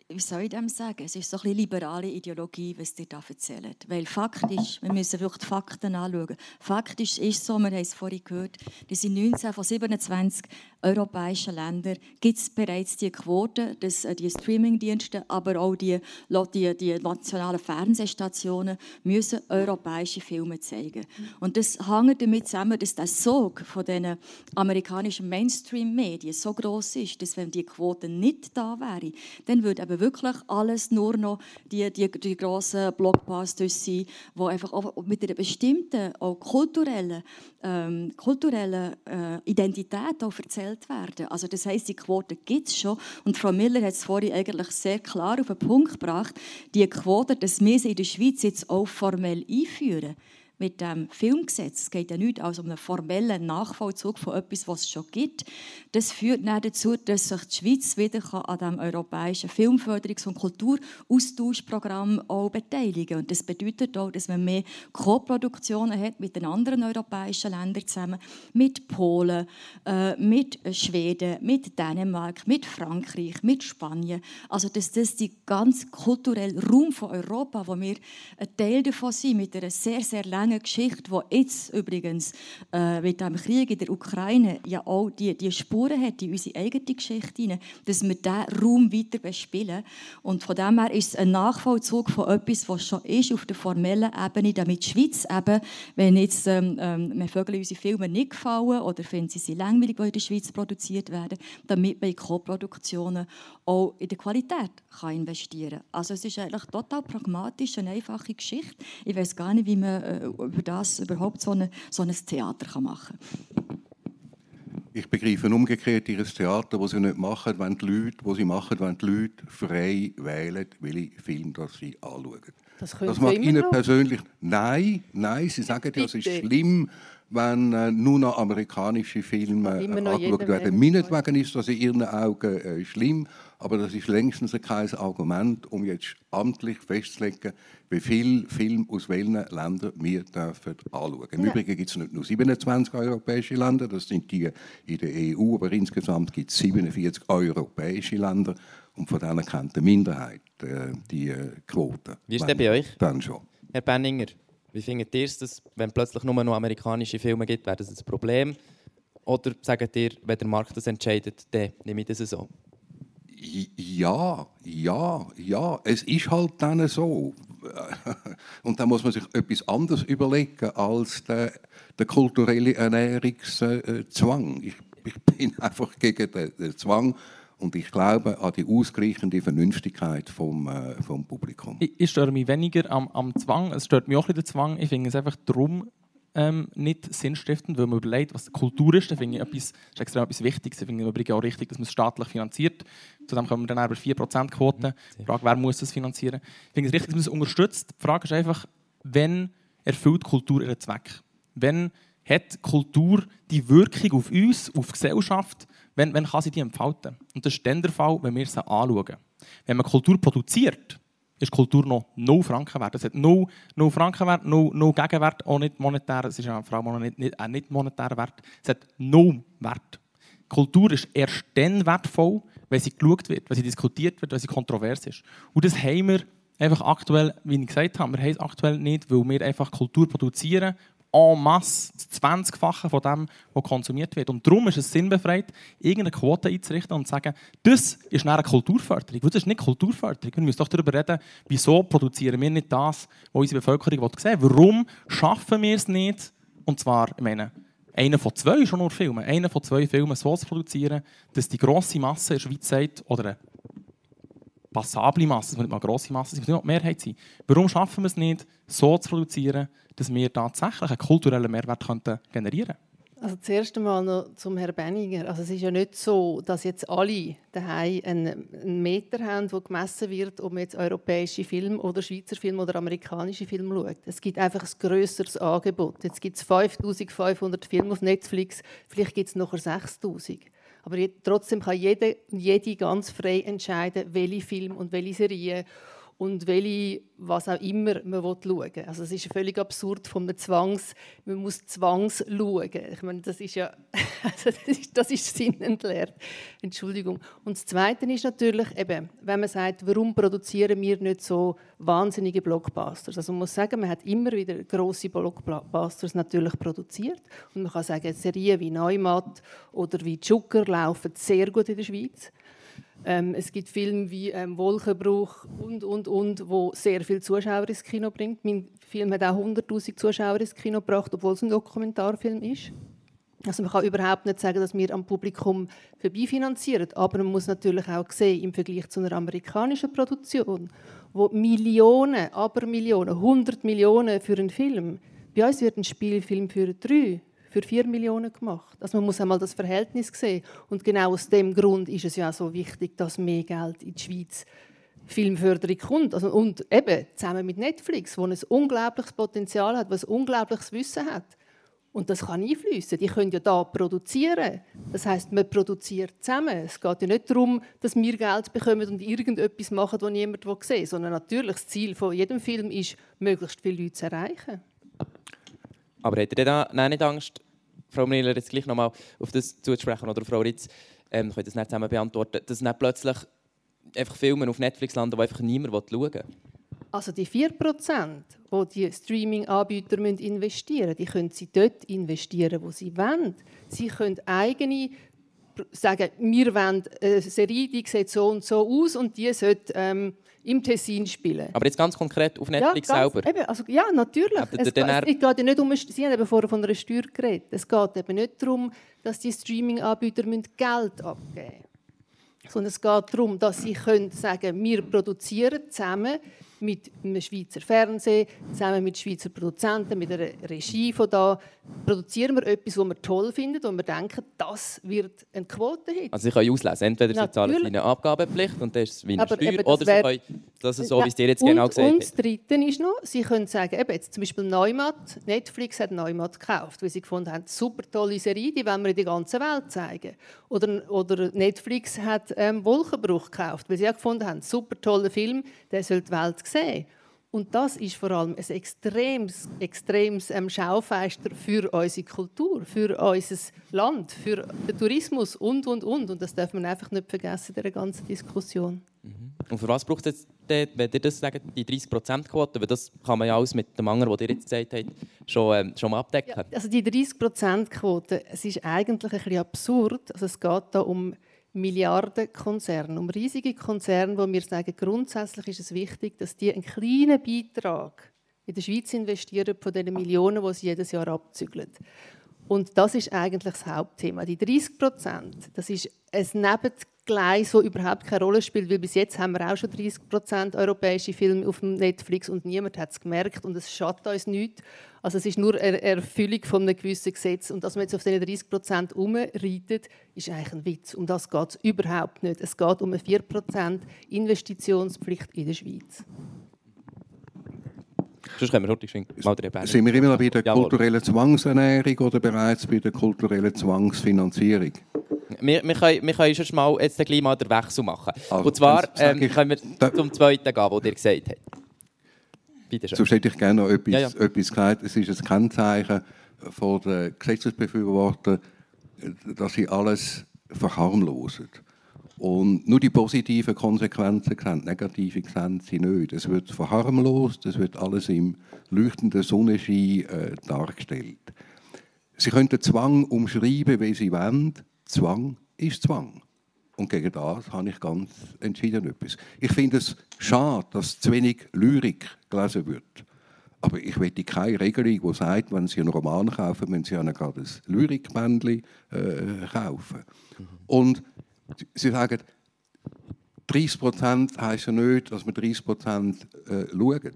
wie soll ich dem sagen, es ist so ein bisschen liberale Ideologie, was ihr da erzählt. Weil faktisch, wir müssen wirklich die Fakten anschauen. Faktisch ist so, wir haben es vorhin gehört, dass in 19 von 27 europäischen Ländern gibt es bereits die Quote, dass äh, die Streamingdienste, aber auch die, die, die nationalen Fernsehstationen müssen europäische Filme zeigen. Und das hängt damit zusammen, dass der Sog von den amerikanischen Mainstream-Medien so groß ist, dass wenn die Quote nicht da wäre, dann würde eben wirklich alles nur noch die, die, die grossen Blockbusters sein, die einfach mit einer bestimmten, auch kulturellen, ähm, kulturellen äh, Identität auch erzählt werden. Also das heißt, die Quote gibt es schon. Und Frau Miller hat es vorhin eigentlich sehr klar auf den Punkt gebracht, die Quote, dass wir sie in der Schweiz jetzt auch formell einführen mit dem Filmgesetz. Es geht ja nicht als um einen formellen Nachvollzug von etwas, was es schon gibt. Das führt dann dazu, dass sich die Schweiz wieder an dem europäischen Filmförderungs- und Kulturaustauschprogramm auch beteiligen kann. Und das bedeutet auch, dass man mehr Co-Produktionen hat mit den anderen europäischen Ländern zusammen, mit Polen, äh, mit Schweden, mit Dänemark, mit Frankreich, mit Spanien. Also dass das die ganz kulturelle Raum von Europa, wo wir ein Teil davon sind, mit einer sehr, sehr langen Geschichte, die jetzt übrigens äh, mit dem Krieg in der Ukraine ja auch die, die Spuren hat in unsere eigene Geschichte hinein, dass wir diesen Raum weiter bespielen. Und von dem her ist es ein Nachvollzug von etwas, was schon ist auf der formellen Ebene, damit die Schweiz eben, wenn jetzt ähm, ähm, Vögel unsere Filme nicht gefallen oder finden sie sie langweilig, die in der Schweiz produziert werden, damit man in Co-Produktionen auch in der Qualität kann investieren kann. Also es ist eigentlich total pragmatisch, eine einfache Geschichte. Ich weiß gar nicht, wie man äh, über das überhaupt so, eine, so ein Theater kann machen kann. Ich begreife umgekehrt ihr Theater, das sie nicht machen, wenn die Leute, wo sie machen, wenn die Leute frei wählen, welche Film das sie anschauen. Das Das immer Ihnen persönlich. Nein, nein, Sie sagen ja, es ist schlimm, wenn äh, nur noch amerikanische Filme äh, angeschaut werden. Meinetwegen ist das in Ihren Augen äh, schlimm, aber das ist längstens kein Argument, um jetzt amtlich festzulegen, wie viel Film aus welchen Ländern wir dürfen anschauen. Im Ja. Übrigen gibt es nicht nur 27 europäische Länder, das sind die in der EU, aber insgesamt gibt es 47 europäische Länder und von denen kennt die Minderheit äh, die äh, Quote. Wie ist denn bei euch? Dann schon. Herr Benninger, wie findet ihr es, wenn plötzlich nur noch amerikanische Filme gibt, wäre das ein Problem? Oder sagt ihr, wenn der Markt das entscheidet, dann nehme ich das so? Ja, ja, ja. Es ist halt dann so. Und da muss man sich etwas anderes überlegen als der, der kulturelle Ernährungszwang. Ich, ich bin einfach gegen den, den Zwang und ich glaube an die ausgleichende Vernünftigkeit vom, äh, vom Publikum. Ich, ich störe mich weniger am, am Zwang. Es stört mich auch ein bisschen der Zwang. Ich finde es einfach darum ähm, nicht sinnstiftend, weil man überlegt, was Kultur ist. Da finde ich etwas, das ist extrem etwas Wichtiges. Ich finde im Übrigen auch richtig, dass man es staatlich finanziert. Zudem kommen wir dann über 4%-Quote. Die Frage, wer muss das finanzieren? Ich finde es richtig, dass man es unterstützt. Die Frage ist einfach, wenn erfüllt Kultur ihren Zweck? Wenn hat Kultur die Wirkung auf uns, auf die Gesellschaft, wenn, wenn kann sie die entfalten? Und das ist dann der Fall, wenn wir sie anschauen. Wenn man Kultur produziert, ist Kultur noch null Franken wert. Es hat null, null Franken wert, null, null Gegenwert, auch nicht monetär. Es ist vor allem auch nicht, nicht, ein nicht monetärer Wert. Es hat null Wert. Kultur ist erst dann wertvoll, wenn sie geschaut wird, wenn sie diskutiert wird, wenn sie kontrovers ist. Und das haben wir einfach aktuell, wie ich gesagt habe, wir haben es aktuell nicht, weil wir einfach Kultur produzieren, en masse, das 20-fache von dem, was konsumiert wird. Und darum ist es sinnbefreit, irgendeine Quote einzurichten und zu sagen, das ist eine Kulturförderung. Das ist nicht Kulturförderung. Wir müssen doch darüber reden, wieso produzieren wir nicht das, was unsere Bevölkerung sehen will. Warum schaffen wir es nicht, und zwar, ich meine, einer von zwei schon nur Filme, einer von zwei Filmen so zu produzieren, dass die grosse Masse in der Schweiz sagt, oder eine passable Masse, es muss nicht mal eine grosse Masse es muss nicht mal die Mehrheit sein. Warum schaffen wir es nicht, so zu produzieren, dass wir tatsächlich einen kulturellen Mehrwert generieren könnten? Also zuerst einmal noch zum Herrn Benninger. Also es ist ja nicht so, dass jetzt alle daheim einen, Meter haben, wo gemessen wird, ob man jetzt europäische Film oder Schweizer Film oder amerikanische Film schaut. Es gibt einfach ein grösseres Angebot. Jetzt gibt es 5500 Filme auf Netflix, vielleicht gibt es nachher 6000. Aber trotzdem kann jede und jede ganz frei entscheiden, welche Film und welche Serie und welche, was auch immer man schauen will. Also es ist völlig absurd von einem Zwangs, man muss Zwangs schauen. Ich meine, das ist ja, also das ist, sinnentleert. Entschuldigung. Und das Zweite ist natürlich, eben, wenn man sagt, warum produzieren wir nicht so wahnsinnige Blockbusters? Also man muss sagen, man hat immer wieder große Blockbusters natürlich produziert und man kann sagen, Serien wie Neumatt oder wie Zucker laufen sehr gut in der Schweiz. Ähm, es gibt Filme wie ähm, Wolkenbruch und, und, und, wo sehr viele Zuschauer ins Kino bringt. Mein Film hat auch 100'000 Zuschauer ins Kino gebracht, obwohl es ein Dokumentarfilm ist. Also man kann überhaupt nicht sagen, dass wir am Publikum vorbeifinanzieren, aber man muss natürlich auch sehen, im Vergleich zu einer amerikanischen Produktion, wo Millionen, aber Millionen, 100 Millionen für einen Film, bei uns wird ein Spielfilm für drei, für 4 Millionen gemacht. Also man muss einmal das Verhältnis sehen. Und genau aus dem Grund ist es ja auch so wichtig, dass mehr Geld in die Schweiz Filmförderung kommt. Also, und eben zusammen mit Netflix, wo ein unglaubliches Potenzial hat, was unglaubliches Wissen hat. Und das kann einfließen. Die können ja da produzieren. Das heißt, man produziert zusammen. Es geht ja nicht darum, dass wir Geld bekommen und irgendetwas machen, das niemand sehen will, sondern natürlich das Ziel von jedem Film ist, möglichst viele Leute zu erreichen. Aber habt ihr dann nicht Angst, Frau Miller jetzt gleich nochmal auf das zuzusprechen oder Frau Ritz, ähm, könnt das nicht zusammen beantworten, dass nicht plötzlich einfach Filme auf Netflix landen, die einfach niemand schauen will? Also die 4%, die die Streaming-Anbieter investieren müssen, die können sie dort investieren, wo sie wollen. Sie können eigene sagen, wir wollen eine Serie, die sieht so und so aus und die sollte ähm, im Tessin spielen. Aber jetzt ganz konkret auf Netflix ja, ganz, selber? Eben, also, ja, natürlich. Es, es, geht ja nicht um, Sie haben eben vorher von einer Steuer geredet. Es geht eben nicht darum, dass die Streaming-Anbieter Geld abgeben müssen. Sondern es geht darum, dass sie können sagen wir produzieren zusammen mit einem Schweizer Fernsehen, zusammen mit Schweizer Produzenten, mit einer Regie von da, produzieren wir etwas, was wir toll finden und wir denken, das wird eine Quote haben. Also Sie können auslesen, entweder Sie zahlen eine Abgabepflicht und das ist wie eine Aber Steuer, oder Sie können, das ist so, wie es dir jetzt und, genau gesagt. Und das Dritte ist noch, Sie können sagen, eben jetzt zum Beispiel Neumatt, Netflix hat Neumatt gekauft, weil sie gefunden haben, super tolle Serie, die wollen wir in die ganze Welt zeigen. Oder, oder Netflix hat ähm, Wolkenbruch gekauft, weil sie auch gefunden haben, super toller Film, der soll die Welt sehen. Und das ist vor allem ein extremes, extremes ähm, Schaufenster für unsere Kultur, für unser Land, für den Tourismus und, und, und. Und das darf man einfach nicht vergessen in dieser ganzen Diskussion. Mhm. Und für was braucht es jetzt, wenn ihr das sagt, die 30%-Quote? Weil das kann man ja alles mit dem anderen, was ihr jetzt gesagt habt, schon, ähm, schon mal abdecken. Ja, also die 30%-Quote, es ist eigentlich ein bisschen absurd. Also es geht da um Milliardenkonzerne, um riesige Konzerne, wo wir sagen, grundsätzlich ist es wichtig, dass die einen kleinen Beitrag in der Schweiz investieren von den Millionen, die sie jedes Jahr abzügeln. Und das ist eigentlich das Hauptthema. Die 30 Prozent, das ist ein Nebengleis, das überhaupt keine Rolle spielt, weil bis jetzt haben wir auch schon 30 Prozent europäische Filme auf Netflix und niemand hat es gemerkt und es schadet uns nichts. Also es ist nur eine Erfüllung von einem gewissen Gesetz und dass man jetzt auf diese 30 Prozent umreitet, ist eigentlich ein Witz. Um das geht es überhaupt nicht. Es geht um eine 4 Prozent Investitionspflicht in der Schweiz. Sonst können wir heute mal Sind wir immer noch bei der kulturellen Zwangsernährung oder bereits bei der kulturellen Zwangsfinanzierung? Wir, wir, können, wir können schon mal, jetzt gleich mal den Wechsel machen. Also, Und zwar ähm, ich, können wir zum zweiten gehen, was ihr gesagt habt. Bitte schön. Sonst hätte ich gerne noch etwas, ja, ja. etwas gesagt. Es ist ein Kennzeichen von den Gesetzesbefürwortern, dass sie alles verharmlosen. Und nur die positiven Konsequenzen sehen, negative sehen sie nicht. Es wird verharmlost, es wird alles im leuchtenden Sonnenschein äh, dargestellt. Sie können den Zwang umschreiben, wie Sie wollen. Zwang ist Zwang. Und gegen das habe ich ganz entschieden etwas. Ich finde es schade, dass zu wenig Lyrik gelesen wird. Aber ich möchte keine Regelung, die sagt, wenn Sie einen Roman kaufen, müssen Sie ja gerade ein Lyrikbändchen äh, kaufen. Mhm. Und Sie sagen, 30 Prozent heisst ja nicht, dass wir 30 Prozent äh, schauen.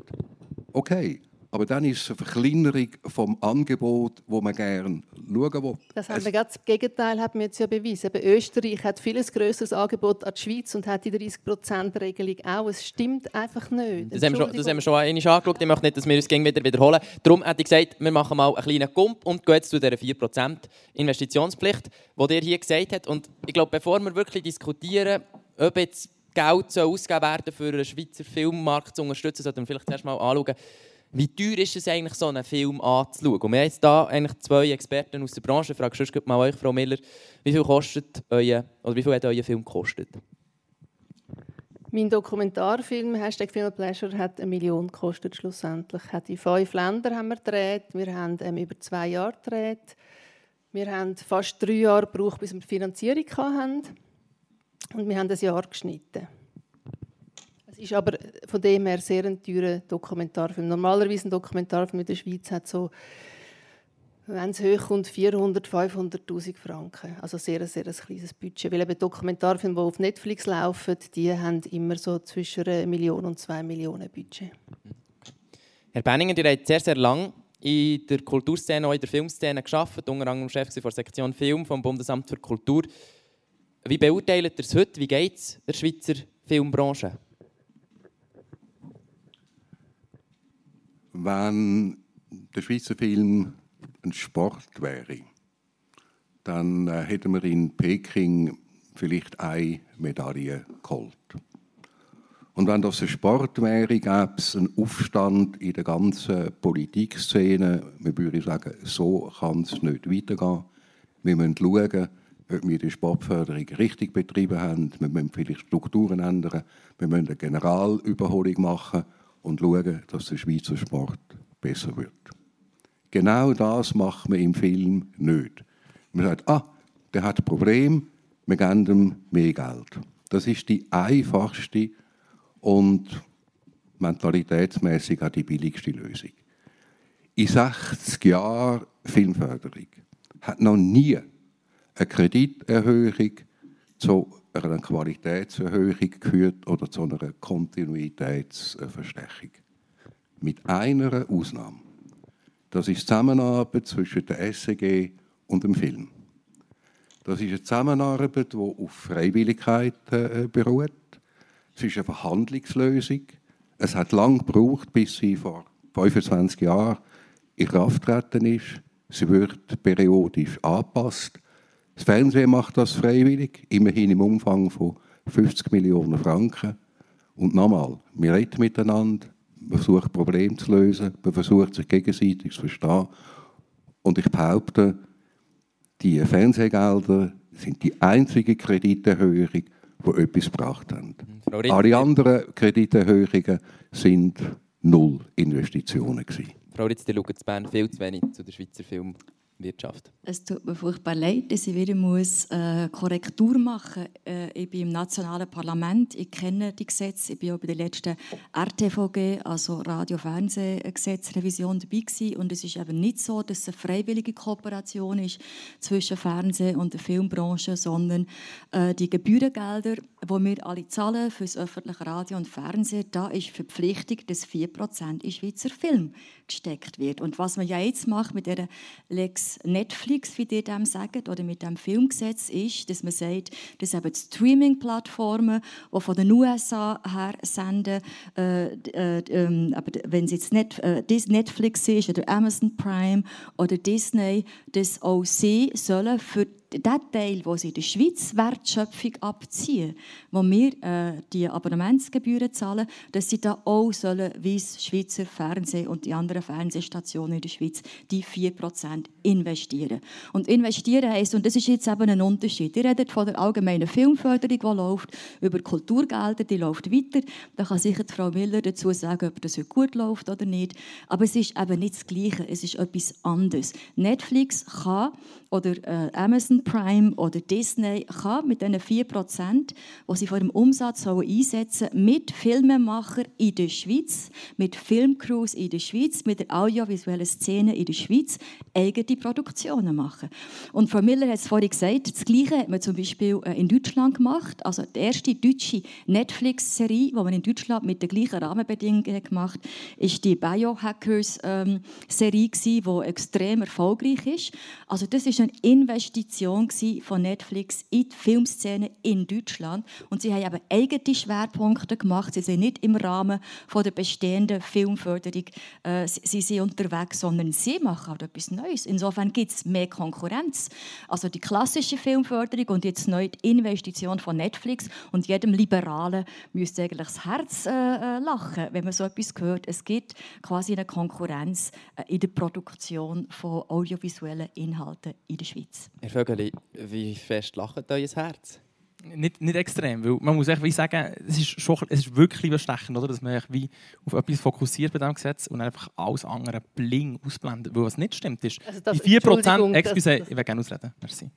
Okay, aber dann ist es eine Verkleinerung vom Angebot, wo man gerne schauen will. Das, haben wir das Gegenteil haben wir jetzt ja bewiesen. Eben Österreich hat viel größeres Angebot als die Schweiz und hat die 30%-Regelung auch. Es stimmt einfach nicht. Das haben, wir schon, das haben wir schon einmal angeschaut. Ich möchte nicht, dass wir uns wieder wiederholen. Darum hätte ich gesagt, wir machen mal einen kleinen Kump und gehen jetzt zu dieser 4% Investitionspflicht, die ihr hier gesagt habt. Und ich glaube, bevor wir wirklich diskutieren, ob jetzt Geld ausgegeben werden für den Schweizer Filmmarkt zu unterstützen, sollten wir vielleicht erst mal anschauen, wie teuer ist es eigentlich, so einen Film anzuschauen? Und wir haben jetzt hier eigentlich zwei Experten aus der Branche. Ich frage sonst mal euch, Frau Miller, wie viel, kostet euer, oder wie viel hat euer Film gekostet? Mein Dokumentarfilm Hashtag Film Pleasure hat eine Million gekostet schlussendlich. Hat in fünf Ländern haben wir gedreht. Wir haben ähm, über zwei Jahre gedreht. Wir haben fast drei Jahre gebraucht, bis wir die Finanzierung hatten. Und wir haben ein Jahr geschnitten ist aber von dem her sehr ein teurer Dokumentarfilm. Normalerweise ein Dokumentarfilm in der Schweiz hat so, wenn es hochkommt, 400, 500'000 Franken. Also sehr, sehr ein kleines Budget. Weil eben Dokumentarfilme, die auf Netflix laufen, die haben immer so zwischen einer Million und zwei Millionen Budget. Herr Benninger, ihr habt sehr, sehr lange in der Kulturszene, auch in der Filmszene geschafft, unter anderem Chef der Sektion Film vom Bundesamt für Kultur. Wie beurteilt ihr es heute? Wie geht es der Schweizer Filmbranche? Wenn der Schweizer Film ein Sport wäre, dann äh, hätten wir in Peking vielleicht eine Medaille geholt. Und wenn das ein Sport wäre, gäbe es einen Aufstand in der ganzen Politikszene. Wir würden sagen, so kann es nicht weitergehen. Wir müssen schauen, ob wir die Sportförderung richtig betrieben haben. Wir müssen vielleicht Strukturen ändern. Wir müssen eine Generalüberholung machen und schauen, dass der Schweizer Sport besser wird. Genau das macht man im Film nicht. Man sagt, ah, der hat ein Problem, wir geben ihm mehr Geld. Das ist die einfachste und mentalitätsmäßig auch die billigste Lösung. In 60 Jahren Filmförderung hat noch nie eine Krediterhöhung zu einer Qualitätserhöhung geführt oder zu einer Kontinuitätsverstärkung. Mit einer Ausnahme. Das ist die Zusammenarbeit zwischen der SEG und dem Film. Das ist eine Zusammenarbeit, die auf Freiwilligkeit äh, beruht. Es ist eine Verhandlungslösung. Es hat lange gebraucht, bis sie vor 25 Jahren in Kraft treten ist. Sie wird periodisch angepasst. Das Fernsehen macht das freiwillig, immerhin im Umfang von 50 Millionen Franken. Und nochmal, wir reden miteinander, man versucht Probleme zu lösen, man versucht sich gegenseitig zu verstehen. Und ich behaupte, die Fernsehgelder sind die einzige Krediterhöhung, die etwas gebracht haben. Alle anderen Krediterhöhungen sind null Investitionen. Gewesen. Frau Ritz, die schauen in Bern viel zu wenig zu der Schweizer Film. Wirtschaft. Es tut mir furchtbar leid, dass ich wieder muss, äh, Korrektur machen muss. Äh, ich bin im nationalen Parlament, ich kenne die Gesetze, ich bin auch bei der letzten RTVG, also Radio-Fernsehgesetzrevision dabei gewesen. und es ist eben nicht so, dass es eine freiwillige Kooperation ist zwischen Fernsehen und der Filmbranche, sondern äh, die Gebührengelder, die wir alle zahlen für das öffentliche Radio und Fernsehen, da ist Verpflichtung, dass 4% in Schweizer Film gesteckt wird. Und was man ja jetzt macht mit der Lex Netflix, wie die dem sagen, oder mit dem Filmgesetz ist, dass man sagt, dass eben die Streaming-Plattformen, die von den USA her senden, äh, äh, äh, wenn es jetzt nicht äh, Netflix ist oder Amazon Prime oder Disney, dass auch sie sollen für der Teil, wo sie in der Schweiz Wertschöpfung abziehen, wo wir äh, die Abonnementsgebühren zahlen, dass sie da auch sollen, wie das Schweizer Fernsehen und die anderen Fernsehstationen in der Schweiz, die 4% investieren. Und investieren heisst, und das ist jetzt eben ein Unterschied, ihr redet von der allgemeinen Filmförderung, die läuft, über Kulturgelder, die läuft weiter. Da kann sicher die Frau Miller dazu sagen, ob das gut läuft oder nicht. Aber es ist eben nicht das Gleiche, es ist etwas anderes. Netflix kann oder äh, Amazon Prime oder Disney kann mit diesen 4%, die sie vor dem Umsatz einsetzen mit Filmemachern in der Schweiz, mit Filmcrews in der Schweiz, mit der audiovisuellen Szene in der Schweiz eigene Produktionen machen. Und Frau Miller hat es vorhin gesagt, das Gleiche hat man zum Beispiel äh, in Deutschland gemacht. Also die erste deutsche Netflix-Serie, die man in Deutschland mit den gleichen Rahmenbedingungen gemacht hat, ist die Biohackers-Serie, ähm, die extrem erfolgreich ist. Also das ist eine Investition von Netflix in die Filmszene in Deutschland. Und sie haben eben eigene Schwerpunkte gemacht. Sie sind nicht im Rahmen von der bestehenden Filmförderung äh, sie sind unterwegs, sondern sie machen auch etwas Neues. Insofern gibt es mehr Konkurrenz. Also die klassische Filmförderung und jetzt neu die Investition von Netflix und jedem Liberalen müsste eigentlich das Herz äh, äh, lachen, wenn man so etwas hört. Es gibt quasi eine Konkurrenz äh, in der Produktion von audiovisuellen Inhalten in der Schweiz. Herr Vögeli, wie fest lacht euer Herz? Nicht, nicht extrem, weil man muss echt wie sagen, es ist, schon, es ist wirklich bestechend, oder? dass man wie auf etwas fokussiert bei diesem Gesetz und einfach alles andere bling ausblendet. Weil was nicht stimmt ist, also das, die 4%, excuse, ich will gerne ausreden, merci.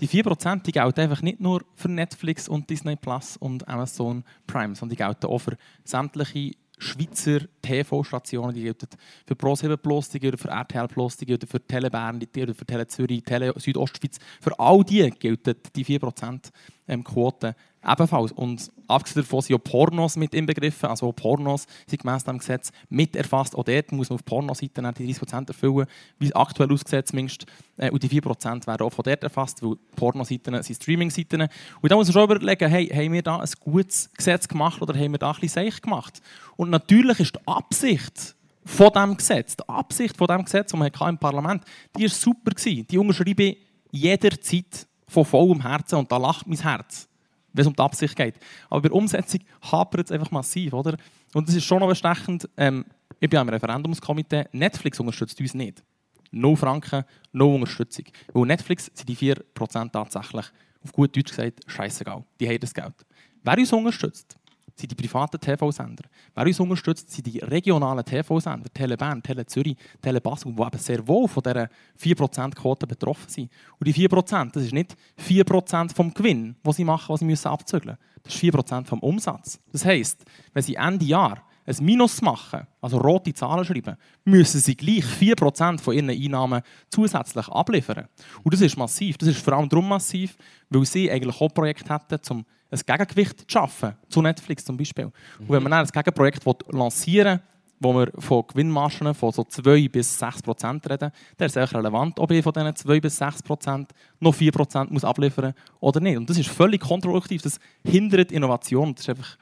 Die 4% die gelten einfach nicht nur für Netflix und Disney Plus und Amazon Prime, sondern die gelten auch für sämtliche Schweizer TV-Stationen, die gelten für Pro7 Plus, die gelten für RTL Plus, die gelten für Tele Bern, die gelten für Tele Zürich, Tele Südostschweiz. Für all die gelten die 4% ähm, Quote ebenfalls. Und abgesehen davon sind auch Pornos mit inbegriffen. Also Pornos sind gemäss dem Gesetz mit erfasst. Auch dort muss man auf Pornoseiten die 30% erfüllen, wie es aktuell aussieht zumindest. Äh, und die 4% werden auch von dort erfasst, weil Pornoseiten sind Streaming-Seiten. Und da muss man schon überlegen, hey, haben wir da ein gutes Gesetz gemacht oder haben wir da ein bisschen Seich gemacht? Und natürlich ist die Absicht von diesem Gesetz, die Absicht von diesem Gesetz, das man im Parlament die war super. Die unterschreibe ich jederzeit von vollem Herzen und da lacht mein Herz, wenn es um die Absicht geht. Aber bei der Umsetzung hapert es einfach massiv, oder? Und das ist schon noch bestechend. Ähm, ich bin am Referendumskomitee. Netflix unterstützt uns nicht. No Franken, no Unterstützung. Weil Netflix sind die 4% tatsächlich, auf gut Deutsch gesagt, scheißegal. Die haben das Geld. Wer uns unterstützt, sind die privaten TV-Sender. Wer uns unterstützt, sind die regionalen TV-Sender, Tele Bern, Tele Zürich, Tele Basel, die eben sehr wohl von dieser 4%-Quote betroffen sind. Und die 4%, das ist nicht 4% vom Gewinn, was sie machen, was sie müssen abzügeln müssen. Das ist 4% vom Umsatz. Das heisst, wenn sie Ende Jahr ein Minus machen, also rote Zahlen schreiben, müssen sie gleich 4% von ihren Einnahmen zusätzlich abliefern. Und das ist massiv. Das ist vor allem darum massiv, weil sie eigentlich auch Projekte hätten, um ein Gegengewicht zu schaffen, zu Netflix zum Beispiel. Und wenn man dann ein Gegenprojekt lancieren will, wo wir von Gewinnmargen von so 2 bis 6 Prozent reden, dann ist es relevant, ob ich von diesen 2 bis 6 Prozent noch 4 Prozent muss abliefern oder nicht. Und das ist völlig kontraproduktiv. Das hindert Innovation. Das ist einfach,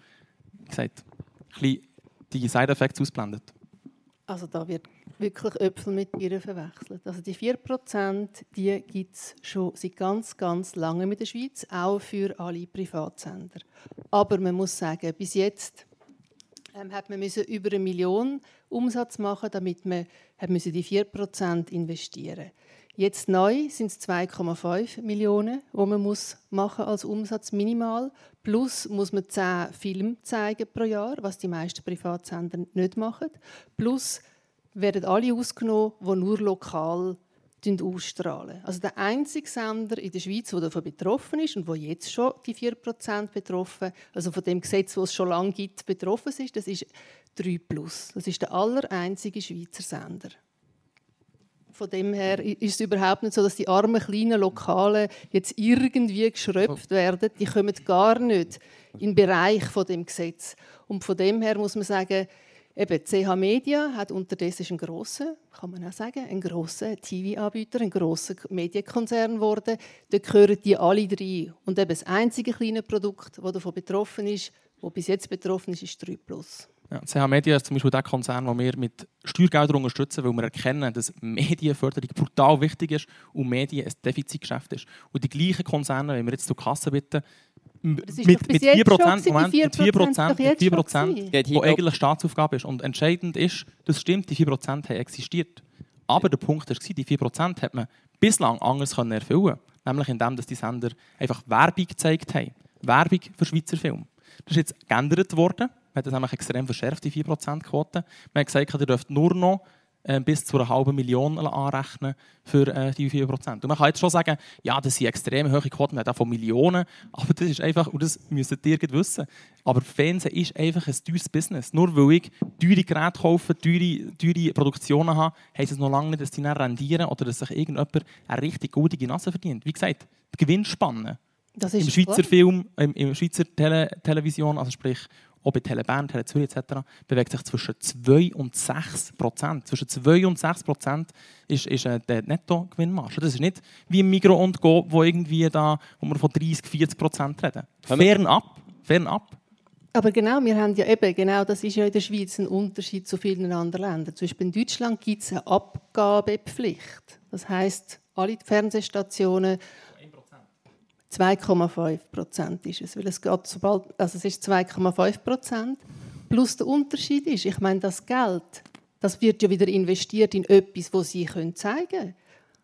wie gesagt, ein bisschen die Side-Effects ausblendet. Also da wird wirklich Äpfel mit Birnen verwechselt. Also die 4% die gibt es schon seit ganz, ganz langem in der Schweiz, auch für alle Privatsender. Aber man muss sagen, bis jetzt ähm, hat man müssen über eine Million Umsatz machen, damit man hat müssen die 4% investieren Jetzt neu sind es 2,5 Millionen, wo man muss machen als Umsatz minimal. Plus muss man 10 Filme zeigen pro Jahr, was die meisten Privatsender nicht machen. Plus werden alle ausgenommen, die nur lokal ausstrahlen. Also der einzige Sender in der Schweiz, der davon betroffen ist und wo jetzt schon die 4% betroffen, also von dem Gesetz, das es schon lange gibt, betroffen ist, das ist 3 Plus. Das ist der allereinzige Schweizer Sender. Von dem her ist es überhaupt nicht so, dass die armen kleinen Lokale jetzt irgendwie geschröpft werden. Die kommen gar nicht in den Bereich von dem Gesetz. Und von dem her muss man sagen, Eben, CH Media hat unterdessen einen grossen, kann man auch sagen, einen grossen TV-Anbieter, einen grossen Medienkonzern geworden. Da gehören die alle drei. Und eben das einzige kleine Produkt, das davon betroffen ist, das bis jetzt betroffen ist, ist 3 Plus. Ja, CH Media ist zum Beispiel der Konzern, den wir mit Steuergeldern unterstützen, weil wir erkennen, dass Medienförderung brutal wichtig ist und Medien ein Defizitgeschäft ist. Und die gleichen Konzerne, wenn wir jetzt zur Kasse bitten, mit, mit bis jetzt 4 schon Prozent, gewesen, Moment, die mit 4 Prozent, doch mit jetzt 4 schon Prozent, glaub- eigentlich Staatsaufgabe ist. Und entscheidend ist, das stimmt, die 4 Prozent haben existiert. Aber der Punkt war, die 4 Prozent hat man bislang anders können erfüllen Nämlich indem dass die Sender einfach Werbung gezeigt haben. Werbung für Schweizer Film. Das ist jetzt geändert worden. Man hat das nämlich extrem verschärft, die 4%-Quote. Man hat gesagt, ihr dürft nur noch äh, bis zu einer halben Million anrechnen für äh, die 4%. Und man kann jetzt schon sagen, ja, das sind extrem hohe Quoten, man hat auch von Millionen, aber das ist einfach, und das müsstet ihr wissen, aber Fernsehen ist einfach ein teures Business. Nur weil ich teure Geräte kaufe, teure, teure Produktionen habe, heisst es noch lange nicht, dass die dann rendieren oder dass sich irgendjemand eine richtig gute Nase verdient. Wie gesagt, die Gewinnspanne Das im Schweizer klar. Film, im, im Schweizer Tele Television, also sprich auch bei Tele Bern, Tele Zürich etc., bewegt sich zwischen 2 und 6 Prozent. Zwischen 2 und 6 Prozent ist, ist äh, der Nettogewinnmarge. Das ist nicht wie im Migro und Go, wo, irgendwie da, wo wir von 30, 40 Prozent reden. Fernab. Fernab. Aber genau, wir haben ja eben, genau das ist ja in der Schweiz ein Unterschied zu vielen anderen Ländern. Zum Beispiel in Deutschland gibt es eine Abgabepflicht. Das heißt, alle Fernsehstationen 2,5 Prozent ist es, weil es geht sobald, also es ist 2,5 Prozent. Plus der Unterschied ist, ich meine, das Geld, das wird ja wieder investiert in etwas, wo sie können zeigen können.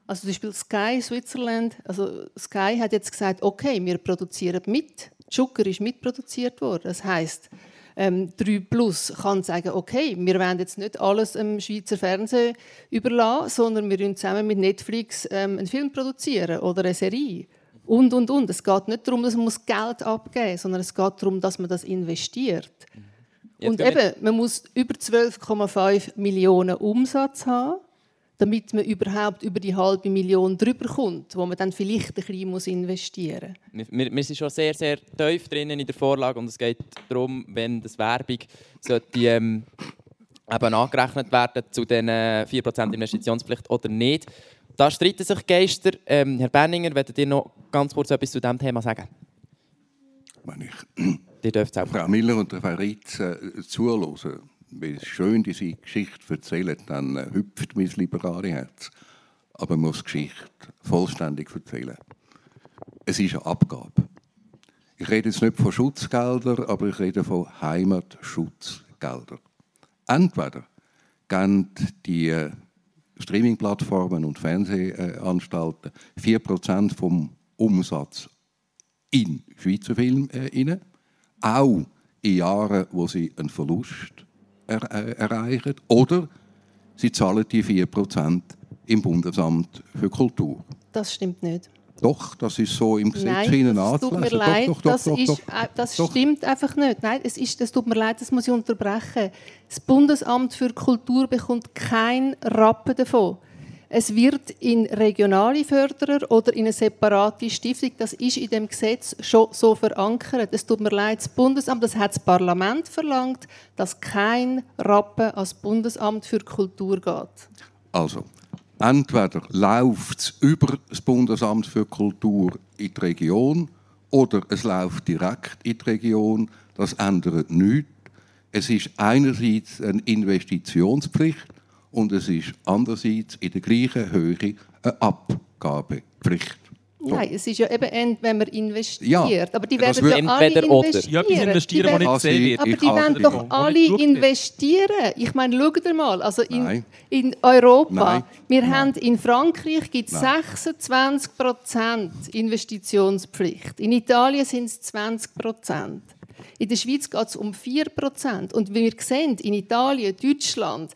Also zum Beispiel Sky Switzerland, also Sky hat jetzt gesagt, okay, wir produzieren mit. Zucker ist mitproduziert worden. Das heißt, ähm, 3 Plus kann sagen, okay, wir wollen jetzt nicht alles dem Schweizer Fernsehen überlassen, sondern wir wollen zusammen mit Netflix ähm, einen Film produzieren oder eine Serie. Und, und, und. Es geht nicht darum, dass man muss Geld abgeben muss, sondern es geht darum, dass man das investiert. Jetzt und eben, man muss über 12,5 Millionen Umsatz haben, damit man überhaupt über die halbe Million drüber kommt, wo man dann vielleicht ein bisschen muss investieren Wir, wir, wir sind schon sehr, sehr tief drinnen in der Vorlage und es geht darum, wenn das Werbung sollte, ähm, eben angerechnet werden zu den äh, 4% Investitionspflicht oder nicht. Da streiten sich Geister. Ähm, Herr Berninger, wollt ihr noch ganz kurz etwas zu diesem Thema sagen? Wenn ich Ihr dürft es auch. Frau Miller und Frau Ritz äh, zuhören, wie schön diese Geschichte erzählen, dann äh, hüpft mein liberale Herz. Aber man muss die Geschichte vollständig erzählen. Es ist eine Abgabe. Ich rede jetzt nicht von Schutzgeldern, aber ich rede von Heimatschutzgeldern. Entweder geben die äh, Streaming-Plattformen und Fernsehanstalten 4% vom Umsatz in Schweizer Film äh, rein, auch in Jahren, wo sie einen Verlust er, äh, erreichen, oder sie zahlen die 4% im Bundesamt für Kultur. Das stimmt nicht. Doch, das ist so im Gesetz Nein, Ihnen das tut mir leid, Doch, doch, das, ist, stimmt einfach nicht. Nein, es ist, das tut mir leid, das muss ich unterbrechen. Das Bundesamt für Kultur bekommt keinen Rappen davon. Es wird in regionale Förderer oder in eine separate Stiftung, das ist in dem Gesetz schon so verankert. Es tut mir leid, das Bundesamt, das hat das Parlament verlangt, dass kein Rappen ans Bundesamt für Kultur geht. Also, entweder läuft es über das Bundesamt für Kultur in die Region oder es läuft direkt in die Region. Das ändert nichts. Es ist einerseits eine Investitionspflicht und es ist andererseits in der gleichen Höhe eine Abgabepflicht. Nein, es ist ja eben, wenn man investiert. Ja, aber die werden ja alle investieren. Ja, etwas investieren, Die das nicht gesehen wird. aber die davon, doch alle investieren. Ich meine, schaut ihr mal. Also in, Nein. in Europa, Nein. wir haben in Frankreich gibt es Nein. 26 Prozent Investitionspflicht. In Italien sind es 20 Prozent. In der Schweiz geht es um 4 Prozent. Und wie wir sehen, in Italien, Deutschland,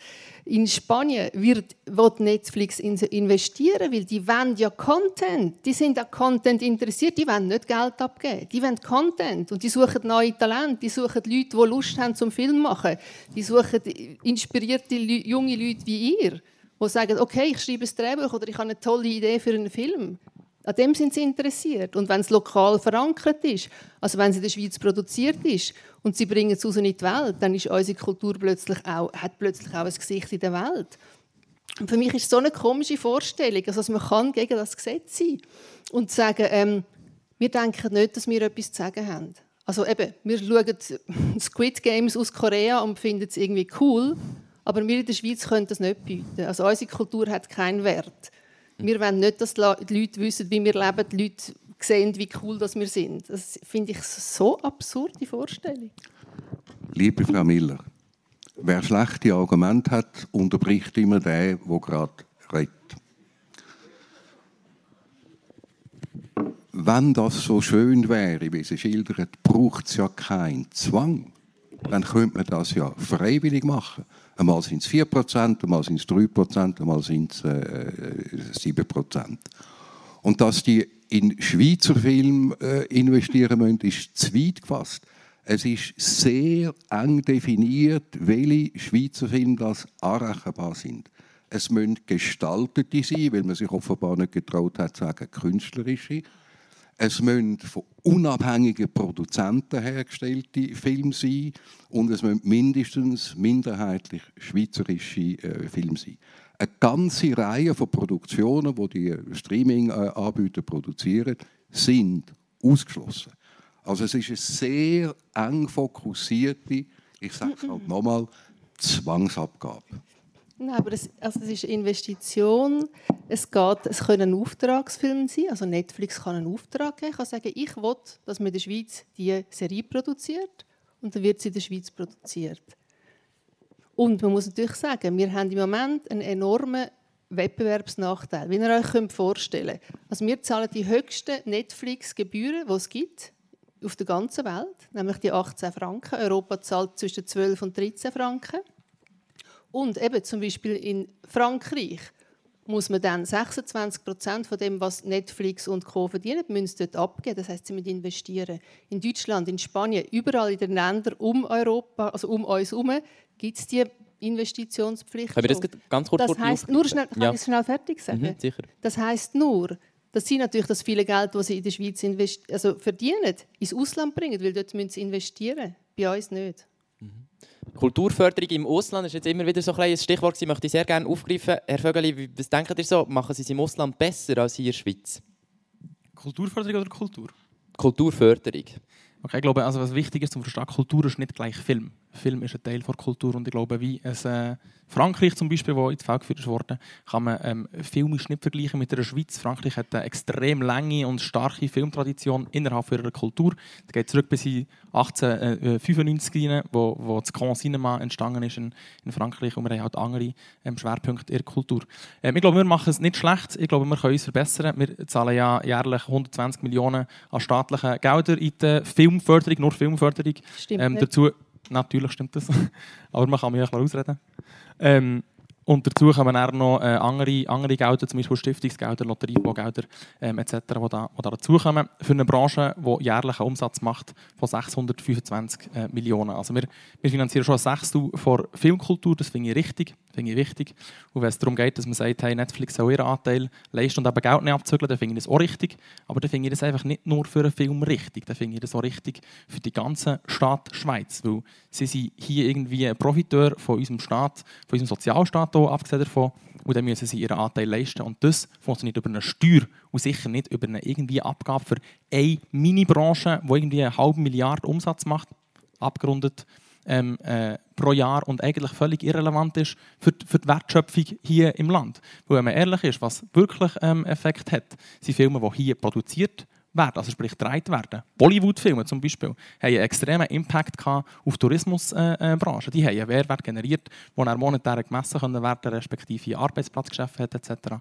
in Spanien wird, wird Netflix in- investieren, weil die wollen ja Content. Die sind an Content interessiert, die wollen nicht Geld abgeben. Die wollen Content und die suchen neue Talente, die suchen Leute, die Lust haben zum Film machen. Die suchen inspirierte junge Leute wie ihr, die sagen, okay, ich schreibe ein Drehbuch oder ich habe eine tolle Idee für einen Film. An dem sind sie interessiert. Und wenn es lokal verankert ist, also wenn es in der Schweiz produziert ist und sie bringen es raus in die Welt, dann ist unsere Kultur plötzlich auch, hat plötzlich auch ein Gesicht in der Welt. Und für mich ist es so eine komische Vorstellung, also dass man kann gegen das Gesetz sein und sagen, ähm, wir denken nicht, dass wir etwas zu sagen haben. Also eben, wir schauen Squid Games aus Korea und finden es irgendwie cool, aber wir in der Schweiz können das nicht bieten. Also unsere Kultur hat keinen Wert. Wir wollen nicht, dass die Leute wissen, wie wir leben, die Leute sehen, wie cool das wir sind. Das finde ich so absurde Vorstellung. Liebe Frau Miller, wer schlechte Argumente hat, unterbricht immer den, der gerade redet. Wenn das so schön wäre, wie sie schildert, braucht es ja keinen Zwang. Dann könnte man das ja freiwillig machen. Einmal sind es 4%, einmal sind es 3%, einmal sind es äh, 7%. Und dass die in Schweizer Film äh, investieren müssen, ist zu weit gefasst. Es ist sehr eng definiert, welche Schweizer Filme das anrechenbar sind. Es müssen gestaltete sein, weil man sich offenbar nicht getraut hat, zu sagen künstlerische. Es müssen von unabhängigen Produzenten hergestellte Filme sein und es müssen mindestens minderheitlich schweizerische äh, Filme sein. Eine ganze Reihe von Produktionen, die die Streaming-Anbieter produzieren, sind ausgeschlossen. Also es ist eine sehr eng fokussierte, ich sage es halt nochmal, Zwangsabgabe. Nein, aber es, also es ist eine Investition. Es, geht, es können Auftragsfilme sein. Also Netflix kann einen Auftrag geben. Ich kann sagen, ich will, dass man in der Schweiz diese Serie produziert. Und dann wird sie in der Schweiz produziert. Und man muss natürlich sagen, wir haben im Moment einen enormen Wettbewerbsnachteil. Wie ihr euch vorstellen könnt. Also wir zahlen die höchsten Netflix-Gebühren, die es gibt auf der ganzen Welt, nämlich die 18 Franken. Europa zahlt zwischen 12 und 13 Franken. Und eben zum Beispiel in Frankreich muss man dann 26 Prozent von dem, was Netflix und Co. verdienen, müssen dort abgeben. Das heißt, sie müssen investieren. In Deutschland, in Spanien, überall in den Ländern um Europa, also um uns herum, gibt es die Investitionspflicht. Können wir das ganz kurz das heisst, nur schnell, kann ja. ich schnell fertig sagen? Mhm, sicher. Das heißt nur, dass sie natürlich das viele Geld, das sie in der Schweiz also verdienen, ins Ausland bringen, weil dort müssen sie investieren. Bei uns nicht. Kulturförderung im Ausland ist jetzt immer wieder so ein, Stichwort, das möchte ich sehr gerne aufgreifen. Herr Vögeli, was denken Sie so? Machen Sie es im Ausland besser als hier in der Schweiz? Kulturförderung oder Kultur? Kulturförderung. Okay, ich glaube, also was wichtig ist zum Verstehen, Kultur ist nicht gleich Film. Film ist ein Teil der Kultur und ich glaube, wie es, äh, Frankreich zum Beispiel, wo Feld geführt wurde, kann man ähm, filmisch nicht vergleichen mit der Schweiz. Frankreich hat eine extrem lange und starke Filmtradition innerhalb ihrer Kultur. Das geht zurück bis in 1895 rein, wo, wo das Grand Cinema entstanden ist in, in Frankreich und wir haben halt andere ähm, Schwerpunkte ihrer Kultur. Ähm, ich glaube, wir machen es nicht schlecht. Ich glaube, wir können uns verbessern. Wir zahlen ja jährlich 120 Millionen an staatlichen Geldern in die Filmförderung, nur Filmförderung. Stimmt ähm, dazu Natürlich stimmt das. Aber man kann mich auch mal ausreden. Ähm, und dazu kommen dann noch äh, andere, andere Gelder, zum Beispiel Stiftungsgelder, Lotteriefondsgelder ähm, etc., die da, da dazukommen. Für eine Branche, die jährlich einen Umsatz macht von 625 äh, Millionen. Also wir, wir finanzieren schon ein Sechstel von Filmkultur, das finde ich richtig, finde ich wichtig. Und wenn es darum geht, dass man sagt, hey, Netflix soll ihren Anteil leisten und eben Geld nicht abzügeln, dann finde ich das auch richtig. Aber dann finde ich das einfach nicht nur für einen Film richtig, dann finde ich das auch richtig für die ganze Staat Schweiz. Weil sie sind hier irgendwie ein Profiteur von unserem Staat, von unserem Sozialstaat hier, abgesehen davon. Und dann müssen sie ihren Anteil leisten. Und das funktioniert über eine Steuer und sicher nicht über eine irgendwie Abgabe für eine Mini-Branche, die irgendwie eine halbe Milliarde Umsatz macht, abgerundet ähm, äh, pro Jahr und eigentlich völlig irrelevant ist für, die, für die Wertschöpfung hier im Land. Weil wenn man ehrlich ist, was wirklich ähm, Effekt hat, sind Filme, die hier produziert werden, also sprich gedreht werden. Bollywood-Filme zum Beispiel haben einen extremen Impact auf die Tourismusbranche. Die haben einen Mehrwert generiert, der dann monetär gemessen werden können, respektive Arbeitsplatzgeschäfte hat etc.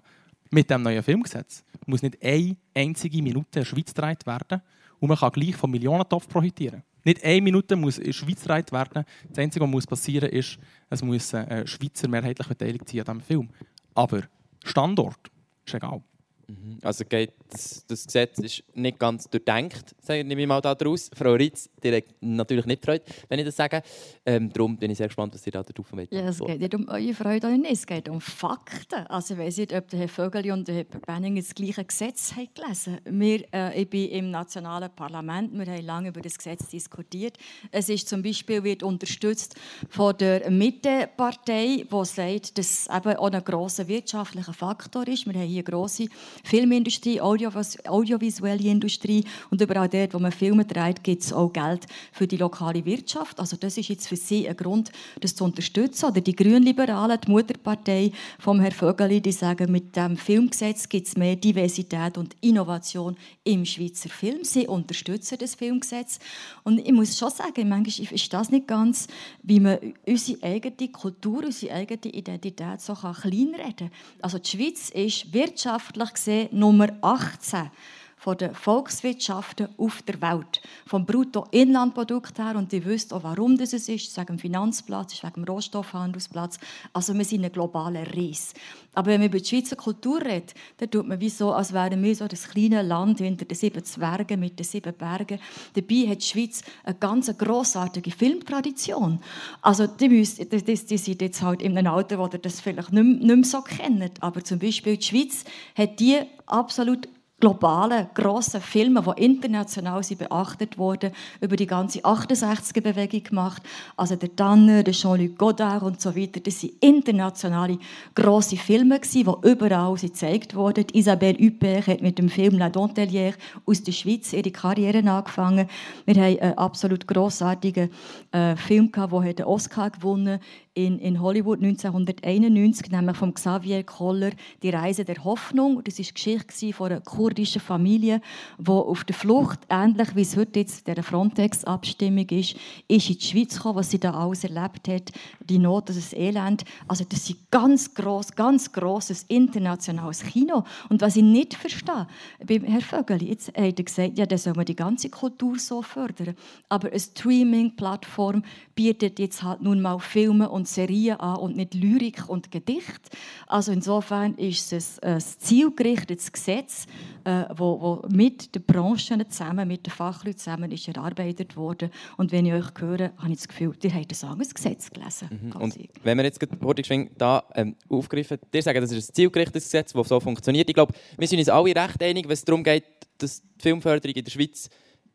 Mit dem neuen Filmgesetz muss nicht eine einzige Minute in der Schweiz gedreht werden und man kann gleich vom Millionentopf profitieren. Nicht eine Minute muss in Schweiz gedreht werden. Das Einzige, was passieren muss, ist, es muss ein Schweizer mehrheitlich beteiligt sein an diesem Film. Aber Standort ist egal. Mhm. Also geht das, Gesetz ist nicht ganz durchdenkt, nehme ich mal daraus. Frau Ritz, direkt natürlich nicht freut, wenn ich das sage. Ähm, darum bin ich sehr gespannt, was Sie da darauf wollen. Ja, es geht nicht um eure Freude nicht, es geht um Fakten. Also ich weiß nicht, ob der Herr Vögeli und der Herr Benning das gleiche Gesetz haben gelesen haben. Äh, ich bin im nationalen Parlament, wir haben lange über das Gesetz diskutiert. Es ist zum Beispiel wird unterstützt von der Mittepartei, die sagt, dass es eben auch ein grosser wirtschaftlicher Faktor ist. Wir haben hier grosse Filmindustrie, Audiovisuelle Industrie und überall dort, wo man Filme dreht, gibt es auch Geld für die lokale Wirtschaft. Also das ist jetzt für Sie ein Grund, das zu unterstützen. Oder die Grünliberalen, die Mutterpartei vom Herrn Vögeli, die sagen, mit dem Filmgesetz gibt es mehr Diversität und Innovation im Schweizer Film. Sie unterstützen das Filmgesetz. Und ich muss schon sagen, manchmal ist das nicht ganz, wie man unsere eigene Kultur, unsere eigene Identität so kleinreden kann. Also die Schweiz ist wirtschaftlich gesehen Nummer 18 von den Volkswirtschaften auf der Welt. Vom Bruttoinlandprodukt her, und ihr wisst auch, warum das ist, wegen dem Finanzplatz, wegen dem Rohstoffhandelsplatz. Also wir sind ein globaler Ries. Aber wenn man über die Schweizer Kultur redet, dann tut man wie so, als wären wir so das kleine Land hinter den sieben Zwergen mit den sieben Bergen. Dabei hat die Schweiz eine ganz grossartige Filmtradition. Also die, müssen, die, die sind jetzt halt in einem Alter, wo ihr das vielleicht nicht, nicht mehr so kennt. Aber zum Beispiel die Schweiz hat die absolut globalen, grossen Filme, die international sind beachtet wurden, über die ganze 68er-Bewegung gemacht. Also der Tanner, der Jean-Luc Godard und so weiter. Das sind internationale grosse Filme, die überall gezeigt wurden. Isabelle Huppert hat mit dem Film La Dentelière aus der Schweiz ihre Karriere angefangen. Wir haben einen absolut grossartigen äh, Film, der den Oscar gewonnen hat in, in Hollywood 1991, nämlich von Xavier Koller, «Die Reise der Hoffnung». Das war die Geschichte von einer kurdischen Familie, die auf der Flucht, ähnlich wie es heute jetzt der Frontex-Abstimmung ist, ist in die Schweiz gekommen, was sie da alles erlebt hat, die Not, das Elend. Also das ist ganz gross, ganz grosses internationales Kino. Und was ich nicht verstehe, beim Herrn Vögeli, jetzt hat er gesagt, ja, dann soll man die ganze Kultur so fördern. Aber eine Streaming-Plattform bietet jetzt halt nun mal Filme und Serien an und nicht Lyrik und Gedicht. Also insofern ist es ein zielgerichtetes Gesetz, äh, wo, wo mit den Branchen zusammen, mit den Fachleuten zusammen ist erarbeitet worden. Und wenn ich euch höre, habe ich das Gefühl, ihr habt ein anderes Gesetz gelesen. Mhm. Und wenn wir jetzt gerade da ähm, aufgreifen, ihr sagt, das ist ein zielgerichtetes Gesetz, das so funktioniert. Ich glaube, wir sind uns alle recht einig, wenn es darum geht, dass die Filmförderung in der Schweiz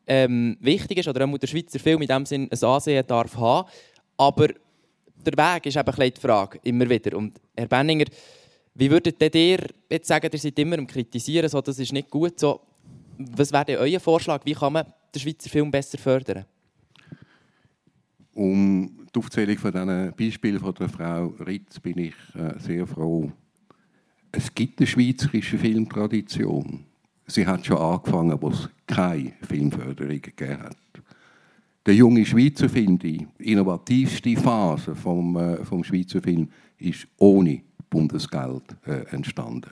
ähm, wichtig ist oder auch der Schweizer Film in dem Sinn ein Ansehen darf haben. Aber der Weg ist eben die Frage, immer wieder. Und Herr Benninger, wie würdet ihr jetzt sagen, ihr seid immer am Kritisieren, so, das ist nicht gut. So, was wäre denn euer Vorschlag? Wie kann man den Schweizer Film besser fördern? Um die Aufzählung von diesen Beispielen von der Frau Ritz bin ich äh, sehr froh. Es gibt eine schweizerische Filmtradition. Sie hat schon angefangen, wo es keine Filmförderung gegeben hat. Der junge Schweizer Film, die innovativste Phase vom, äh, vom Schweizer Film, ist ohne Bundesgeld äh, entstanden.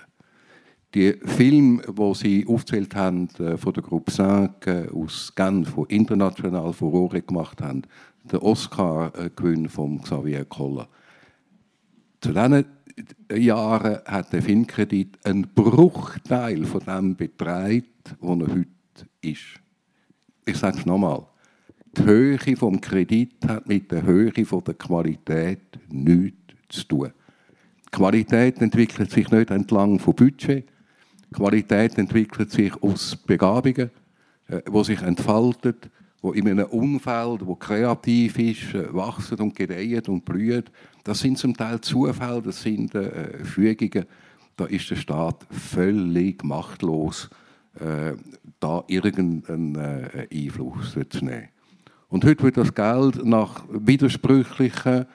Die Filme, die Sie aufgezählt haben, äh, von der Gruppe 5 äh, aus Genf, die international Furore gemacht haben, der Oscar-Gewinn von Xavier Koller. Zu diesen Jahren hat der Filmkredit einen Bruchteil von dem beträgt, wo er heute ist. Ich sage es nochmal. Die Höhe des Kredits hat mit der Höhe der Qualität nichts zu tun. Die Qualität entwickelt sich nicht entlang von Budget. Die Qualität entwickelt sich aus Begabungen, äh, wo sich entfaltet, wo in einem Umfeld, wo kreativ ist, äh, wachsen und gedeihen und blüht. Das sind zum Teil Zufälle, das sind äh, Fügungen. Da ist der Staat völlig machtlos, äh, da irgendeinen äh, Einfluss zu nehmen. Und heute wird das Geld nach widersprüchlichen,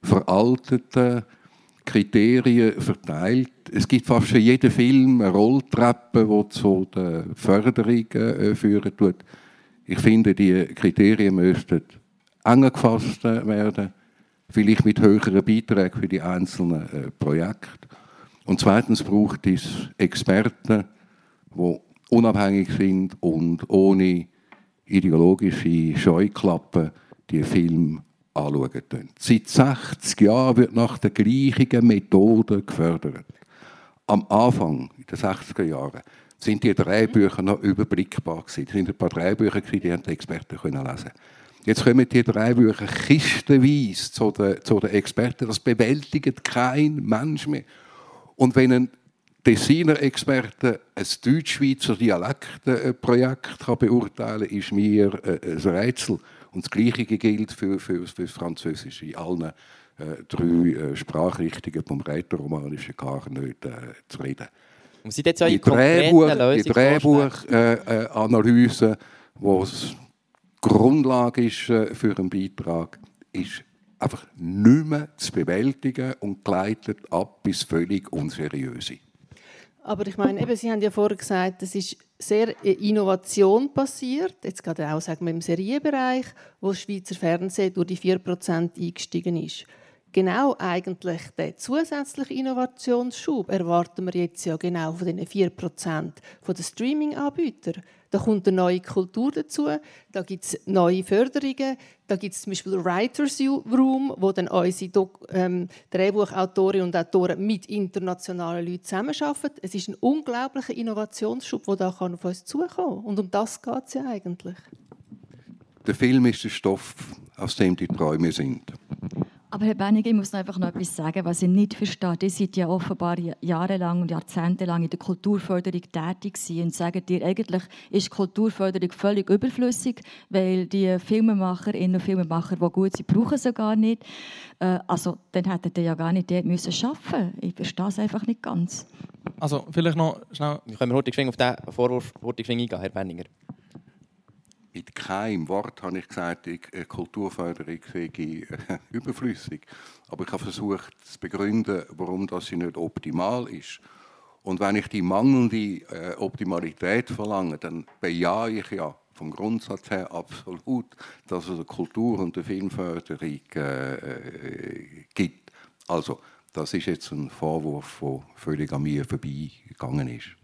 veralteten Kriterien verteilt. Es gibt fast für jeden Film eine Rolltreppe, die zu den Förderungen äh, führen tut. Ich finde, die Kriterien müssten enger gefasst werden, vielleicht mit höheren Beiträgen für die einzelnen äh, Projekte. Und zweitens braucht es Experten, die unabhängig sind und ohne ideologische Scheuklappen die Film anschauen. Seit 60 Jahren wird nach der gleichen Methode gefördert. Am Anfang, in den 60er Jahren, sind die drei Bücher noch überblickbar gewesen. Es sind ein paar drei Bücher die die Experten können lesen. Jetzt kommen die drei Bücher kistenweise zu den, zu den Experten. Das bewältigt kein Mensch mehr. Und wenn ein Tessiner Experte ein Deutsch-Schweizer Dialektprojekt kann beurteilen kann, ist mir äh, ein Rätsel. Und das Gleiche gilt für, für, für das Französische. In allen äh, drei äh, Sprachrichtungen vom Rätoromanischen gar nicht äh, zu reden. Und sind jetzt die Drehbuch, die? Drehbuchanalyse, äh, wo es Grundlage ist äh, für einen Beitrag, ist einfach nicht mehr zu bewältigen und gleitet ab bis völlig unseriöse. Aber ich meine, eben, Sie haben ja vorher gesagt, es ist sehr Innovation passiert, jetzt gerade auch sagen wir, im Serienbereich, wo das Schweizer Fernsehen durch die 4% eingestiegen ist. Genau eigentlich den zusätzlichen Innovationsschub erwarten wir jetzt ja genau von den 4% von den Streaming-Anbietern. Da kommt eine neue Kultur dazu, da gibt es neue Förderungen, da gibt es zum Beispiel Writers Room, wo dann unsere Dok ähm, Drehbuchautorinnen und Autoren mit internationalen Leuten zusammenarbeiten. Es ist ein unglaublicher Innovationsschub, der da auf uns zukommen kann. Und um das geht es ja eigentlich. Der Film ist der Stoff, aus dem die Träume sind. Aber Herr Bennig, ich muss noch einfach noch etwas sagen, was ich nicht verstehe. Ihr seid ja offenbar jahrelang und jahrzehntelang in der Kulturförderung tätig und sagt ihr, eigentlich ist Kulturförderung völlig überflüssig, weil die Filmemacherinnen und Filmemacher, die gut sind, brauchen sie gar nicht. Äh, also dann hättet ihr ja gar nicht dort müssen arbeiten Ich verstehe es einfach nicht ganz. Also vielleicht noch schnell... Können wir heute auf diesen Vorwurf eingehen, Herr Benninger? Mit keinem Wort habe ich gesagt, die äh, Kulturförderung sei äh, überflüssig. Aber ich habe versucht zu begründen, warum das nicht optimal ist. Und wenn ich die mangelnde äh, Optimalität verlange, dann bejahe ich ja vom Grundsatz her absolut, dass es eine Kultur- und eine Filmförderung gibt. Also, das ist jetzt ein Vorwurf, der völlig an mir vorbeigegangen ist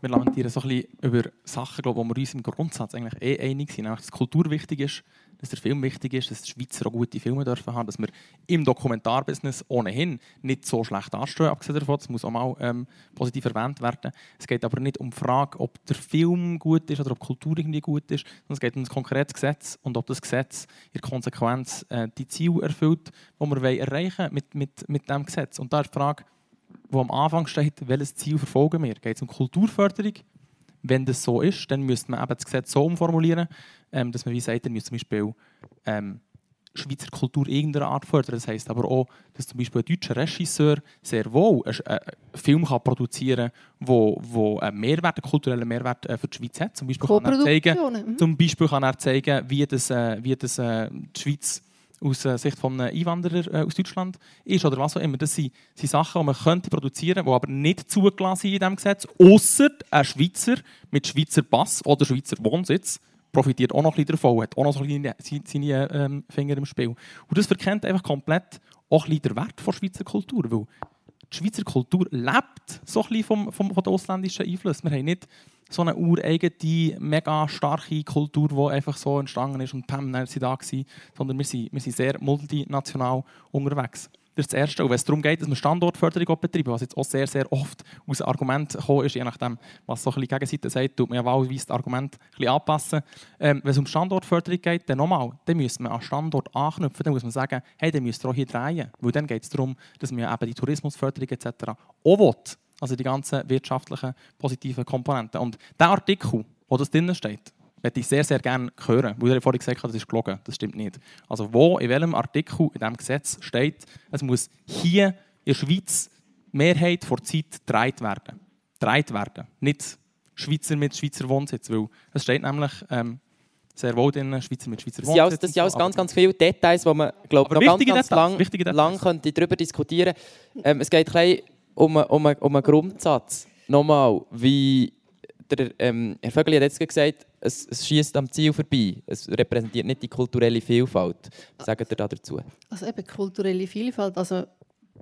wir lamentieren so ein bisschen über Sachen, glaube, wo wir uns im Grundsatz eigentlich eh einig sind. Nämlich, dass Kultur wichtig ist, dass der Film wichtig ist, dass die Schweizer auch gute Filme dürfen haben, dass wir im Dokumentarbusiness ohnehin nicht so schlecht anstehen, abgesehen davon, das muss auch mal ähm, positiv erwähnt werden. Es geht aber nicht um die Frage, ob der Film gut ist oder ob Kultur irgendwie gut ist, sondern es geht um ein konkretes Gesetz und ob das Gesetz in Konsequenz äh, die Ziele erfüllt, die wir erreichen mit, mit, mit diesem Gesetz. Und da ist die Frage, wo am Anfang steht, welches Ziel verfolgen wir. Geht es um Kulturförderung? Wenn das so ist, dann müsste man eben das Gesetz so umformulieren, ähm, dass man wie sagt, dann müsste zum Beispiel ähm, Schweizer Kultur irgendeiner Art fördern. Das heisst aber auch, dass zum Beispiel ein deutscher Regisseur sehr wohl einen Film kann produzieren kann, wo, wo einen Mehrwert, einen kulturellen Mehrwert äh, für die Schweiz hat. Zum Beispiel kann er zeigen, zum Beispiel kann er zeigen wie, das, äh, wie das, äh, die Schweiz aus äh, Sicht von einem Einwanderer äh, aus Deutschland ist oder was auch immer. Das sind, sind Sachen, die man könnte produzieren die aber nicht zugelassen sind in diesem Gesetz. Außer ein Schweizer mit Schweizer Pass oder Schweizer Wohnsitz profitiert auch noch ein bisschen davon, hat auch noch so seine, seine ähm, Finger im Spiel. Und das verkennt einfach komplett auch ein bisschen den Wert der Schweizer Kultur, weil die Schweizer Kultur lebt so ein bisschen vom, vom, von den ausländischen Einflüssen. Wir haben nicht so eine ureigene, mega starke Kultur, die einfach so entstanden ist und Pam, dann da gewesen, sondern wir sind, wir sind sehr multinational unterwegs. Das ist das Erste. Und wenn es darum geht, dass wir Standortförderung betreiben, was jetzt auch sehr, sehr oft aus Argument gekommen ist, je nachdem, was so ein bisschen Gegenseite sagt, tut man ja wahlweise das Argument ein bisschen anpassen. Ähm, wenn es um Standortförderung geht, dann nochmal, dann müsste man an Standort anknüpfen, dann muss man sagen, hey, dann müsst ihr auch hier drehen. Weil dann geht es darum, dass man eben die Tourismusförderung etc. auch will. Also die ganzen wirtschaftlichen positiven Komponenten. Und der Artikel, wo das drin steht, möchte ich sehr, sehr gerne hören. Weil ihr vorhin gesagt habt, das ist gelogen. Das stimmt nicht. Also wo, in welchem Artikel in diesem Gesetz steht, es muss hier in der Schweiz Mehrheit vor Zeit gedreht werden. Gedreht werden. Nicht Schweizer mit Schweizer Wohnsitz. Weil es steht nämlich ähm, sehr wohl drin, Schweizer mit Schweizer Wohnsitz. Das sind alles ganz, ganz viele Details, die man glaub, noch ganz, ganz lang, lang könnte darüber diskutieren könnte. Ähm, es geht ein um, um, um einen Grundsatz. Nochmal, wie der, ähm, Herr Vögel hat jetzt gesagt, es, es schießt am Ziel vorbei. Es repräsentiert nicht die kulturelle Vielfalt. Was sagt ihr da dazu? Also eben kulturelle Vielfalt. Also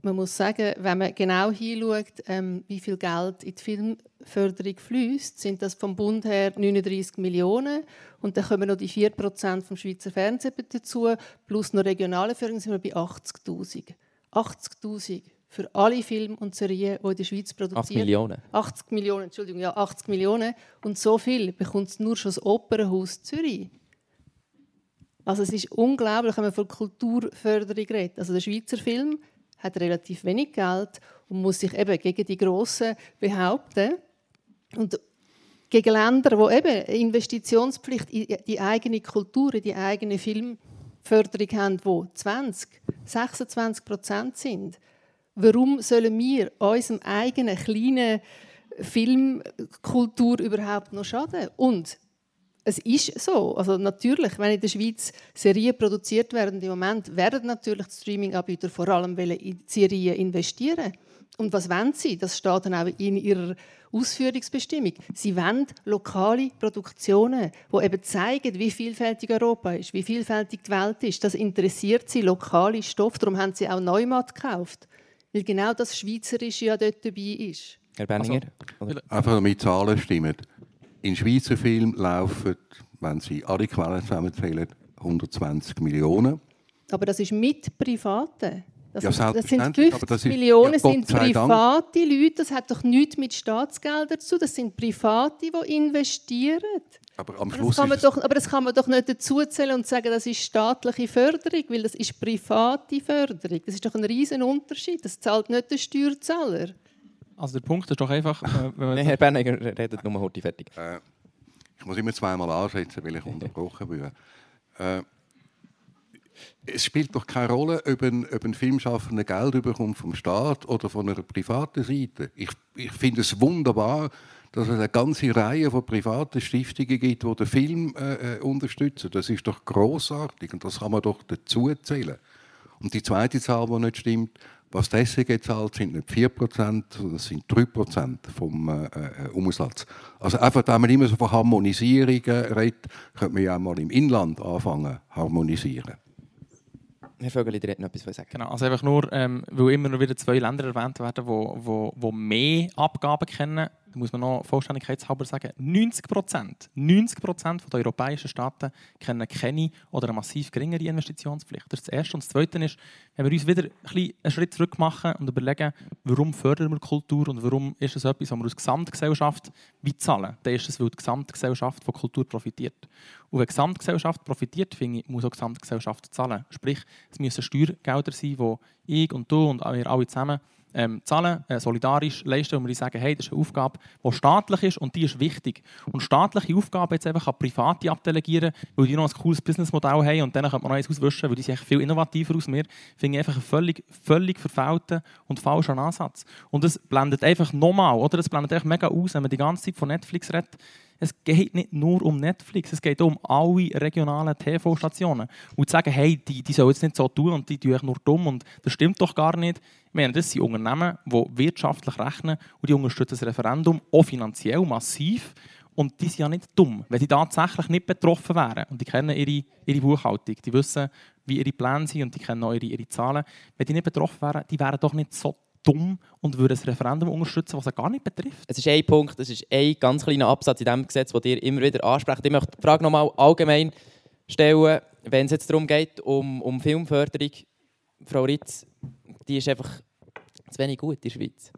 man muss sagen, wenn man genau hinschaut, ähm, wie viel Geld in die Filmförderung fließt, sind das vom Bund her 39 Millionen und dann kommen noch die 4% vom Schweizer Fernsehen dazu, plus noch regionale Förderung sind wir bei 80'000. 80'000 für alle Filme und Serien, die in der Schweiz produziert 80 Millionen. 80 Millionen, Entschuldigung, ja, 80 Millionen. Und so viel bekommt es nur schon das Opernhaus Zürich. Also es ist unglaublich, wenn man von Kulturförderung redet. Also der Schweizer Film hat relativ wenig Geld und muss sich eben gegen die Grossen behaupten. Und gegen Länder, die eben Investitionspflicht in die eigene Kultur, in die eigene Filmförderung haben, die 20, 26 Prozent sind. Warum sollen wir unserem eigenen kleinen Filmkultur überhaupt noch schaden? Und es ist so. Also natürlich, wenn in der Schweiz Serien produziert werden, im Moment werden natürlich die Streaming-Anbieter vor allem in Serien investieren. Und was wollen sie? Das steht dann auch in ihrer Ausführungsbestimmung. Sie wollen lokale Produktionen, die eben zeigen, wie vielfältig Europa ist, wie vielfältig die Welt ist. Das interessiert sie, lokale Stoff. Darum haben sie auch Neumat gekauft. Weil genau das Schweizerische ja dort dabei ist. Herr Benninger? Also, Einfach damit Zahlen stimmen. In Schweizer Filmen laufen, wenn Sie alle Quellen zusammenzählen, 120 Millionen. Aber das ist mit Privaten. Das, Ja, das sind selbstverständlich, 50 aber das ist- Millionen ja, sind private Leute. Das hat doch nichts mit Staatsgeldern zu. Das sind Private, die investieren. Aber am Das Schluss kann man doch, aber das kann man doch nicht dazuzählen und sagen, das ist staatliche Förderung, weil das ist private Förderung. Das ist doch ein riesen Unterschied. Das zahlt nicht der Steuerzahler. Also der Punkt ist doch einfach, äh, wenn man Nein, Herr Benninger redet nur heute fertig. äh, ich muss immer zweimal ansetzen, weil ich unterbrochen werde. Äh, es spielt doch keine Rolle, ob ein, ob ein Filmschaffender Geld bekommt vom Staat oder von einer privaten Seite. Ich, ich finde es wunderbar, dass es eine ganze Reihe von privaten Stiftungen gibt, die den Film äh, äh, unterstützen. Das ist doch großartig und das kann man doch dazu zählen. Und die zweite Zahl, die nicht stimmt, was die SEG zahlt, sind nicht 4%, sondern das sind 3% vom äh, äh, Umsatz. Also einfach, da man immer so von Harmonisierungen redet, könnte man ja auch mal im Inland anfangen harmonisieren. Herr Vögeli, ihr hättet noch etwas sagen. Genau, also einfach nur, ähm, weil immer noch wieder zwei Länder erwähnt werden, die wo, wo, wo mehr Abgaben kennen, muss man noch vollständigkeitshalber sagen, 90 Prozent 90 der europäischen Staaten kennen keine oder eine massiv geringere Investitionspflicht. Das ist das Erste. Und das Zweite ist, wenn wir uns wieder einen Schritt zurück machen und überlegen, warum fördern wir Kultur und warum ist es etwas, was wir als Gesamtgesellschaft wie zahlen, dann ist es, weil die Gesamtgesellschaft von Kultur profitiert. Und wenn die Gesamtgesellschaft profitiert, finde ich, muss auch die Gesamtgesellschaft zahlen. Sprich, es müssen Steuergelder sein, die ich und du und wir alle zusammen ähm, zahlen, äh, solidarisch leisten, und wir sagen, hey, das ist eine Aufgabe, die staatlich ist und die ist wichtig. Und staatliche Aufgaben jetzt einfach an Private abdelegieren, weil die noch ein cooles Businessmodell haben und dann könnte man noch eins auswischen, weil die sind viel innovativer als wir, finde ich einfach einen völlig, völlig verfehlten und falschen Ansatz. Und es blendet einfach nochmal, oder? Es blendet einfach mega aus, wenn man die ganze Zeit von Netflix redet. Es geht nicht nur um Netflix, es geht auch um alle regionalen TV-Stationen. Und zu sagen, hey, die, die sollen jetzt nicht so tun und die tun euch nur dumm und das stimmt doch gar nicht. Ich meine, das sind Unternehmen, die wirtschaftlich rechnen und die unterstützen das Referendum auch finanziell massiv. Und die sind ja nicht dumm, wenn die tatsächlich nicht betroffen wären. Und die kennen ihre, ihre Buchhaltung, die wissen, wie ihre Pläne sind und die kennen auch ihre, ihre Zahlen. Wenn die nicht betroffen wären, die wären doch nicht so dumm und würden das Referendum unterstützen, was sie gar nicht betrifft. Es ist ein Punkt, es ist ein ganz kleiner Absatz in diesem Gesetz, den ihr immer wieder ansprecht. Ich möchte die Frage nochmal allgemein stellen, wenn es jetzt darum geht, um, um Filmförderung. Frau Ritz, die ist einfach zu wenig gut in der Schweiz.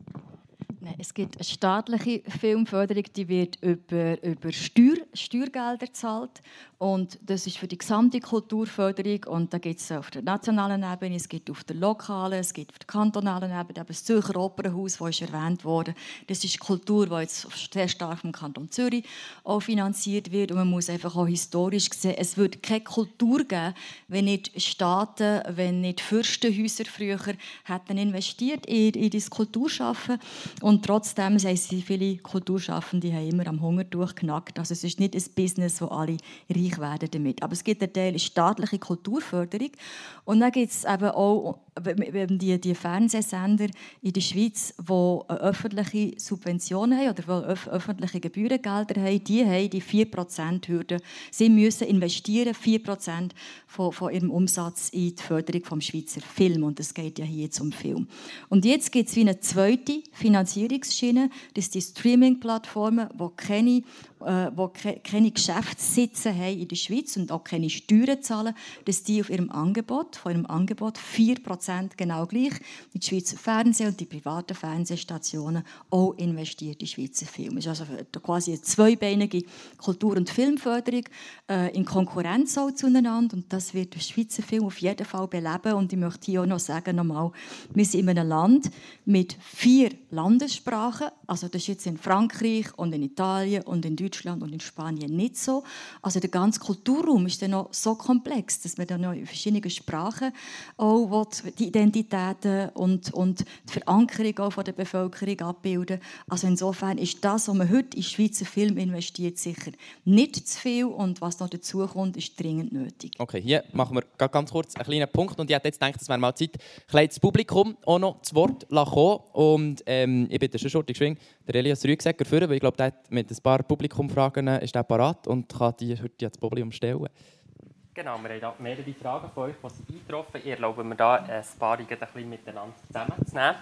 Nein, es gibt eine staatliche Filmförderung, die wird über, über Steuer, Steuergelder gezahlt. Und das ist für die gesamte Kulturförderung. Und da gibt es auf der nationalen Ebene, es gibt auf der lokalen, es gibt auf der kantonalen Ebene, eben das Zürcher Opernhaus, das ist erwähnt wurde. Das ist Kultur, die jetzt sehr stark vom Kanton Zürich auch finanziert wird. Und man muss einfach auch historisch sehen, es würde keine Kultur geben, wenn nicht Staaten, wenn nicht Fürstenhäuser früher hätten investiert in, in das Kulturschaffen. Und trotzdem sie viele Kulturschaffende haben immer am Hungertuch genackt. Also es ist nicht ein Business, wo alle reich werden damit. Aber es gibt einen Teil staatliche Kulturförderung. Und dann gibt es eben auch die, die Fernsehsender in der Schweiz, die öffentliche Subventionen haben oder die öf öffentliche Gebührengelder haben, die haben die 4%-Hürde. Sie müssen investieren 4% von, von ihrem Umsatz in die Förderung des Schweizer Film. Und es geht ja hier jetzt um Film. Und jetzt gibt es wie eine zweite Finanzierungsschiene, das sind die Streaming-Plattformen, die keine äh, die keine Geschäftssitze haben in der Schweiz und auch keine Steuern zahlen, dass die auf ihrem Angebot, von ihrem Angebot 4% genau gleich. In die Schweizer Fernsehen und die privaten Fernsehstationen auch investiert in Schweizer Filme. Es ist also quasi eine zweibeinige Kultur- und Filmförderung äh, in Konkurrenz auch zueinander. Und das wird der Schweizer Film auf jeden Fall beleben. Und ich möchte hier auch noch sagen, nochmal, wir sind in einem Land mit vier Landessprachen, also das ist jetzt in Frankreich und in Italien und in Deutschland und in Spanien nicht so. Also der ganze Kulturraum ist dann noch so komplex, dass man dann noch in verschiedenen Sprachen auch die Identitäten und, und die Verankerung auch von der Bevölkerung abbilden. Also insofern ist das, was man heute in Schweizer Film investiert, sicher nicht zu viel und was noch dazu kommt, ist dringend nötig. Okay, hier machen wir ganz kurz einen kleinen Punkt und ich hätte jetzt gedacht, es wäre mal Zeit, das Publikum auch noch das Wort kommen. Und ähm, ich bitte schon Schurti geschwingen, der Elias Rügsäcker führen, weil ich glaube, der mit ein paar Publikumfragen ist der parat und kann die heute ans Publikum stellen. Genau, wir haben mehrere Fragen von euch, die sind eingetroffen. Ich erlaube mir da ein paar ein bisschen miteinander zusammenzunehmen.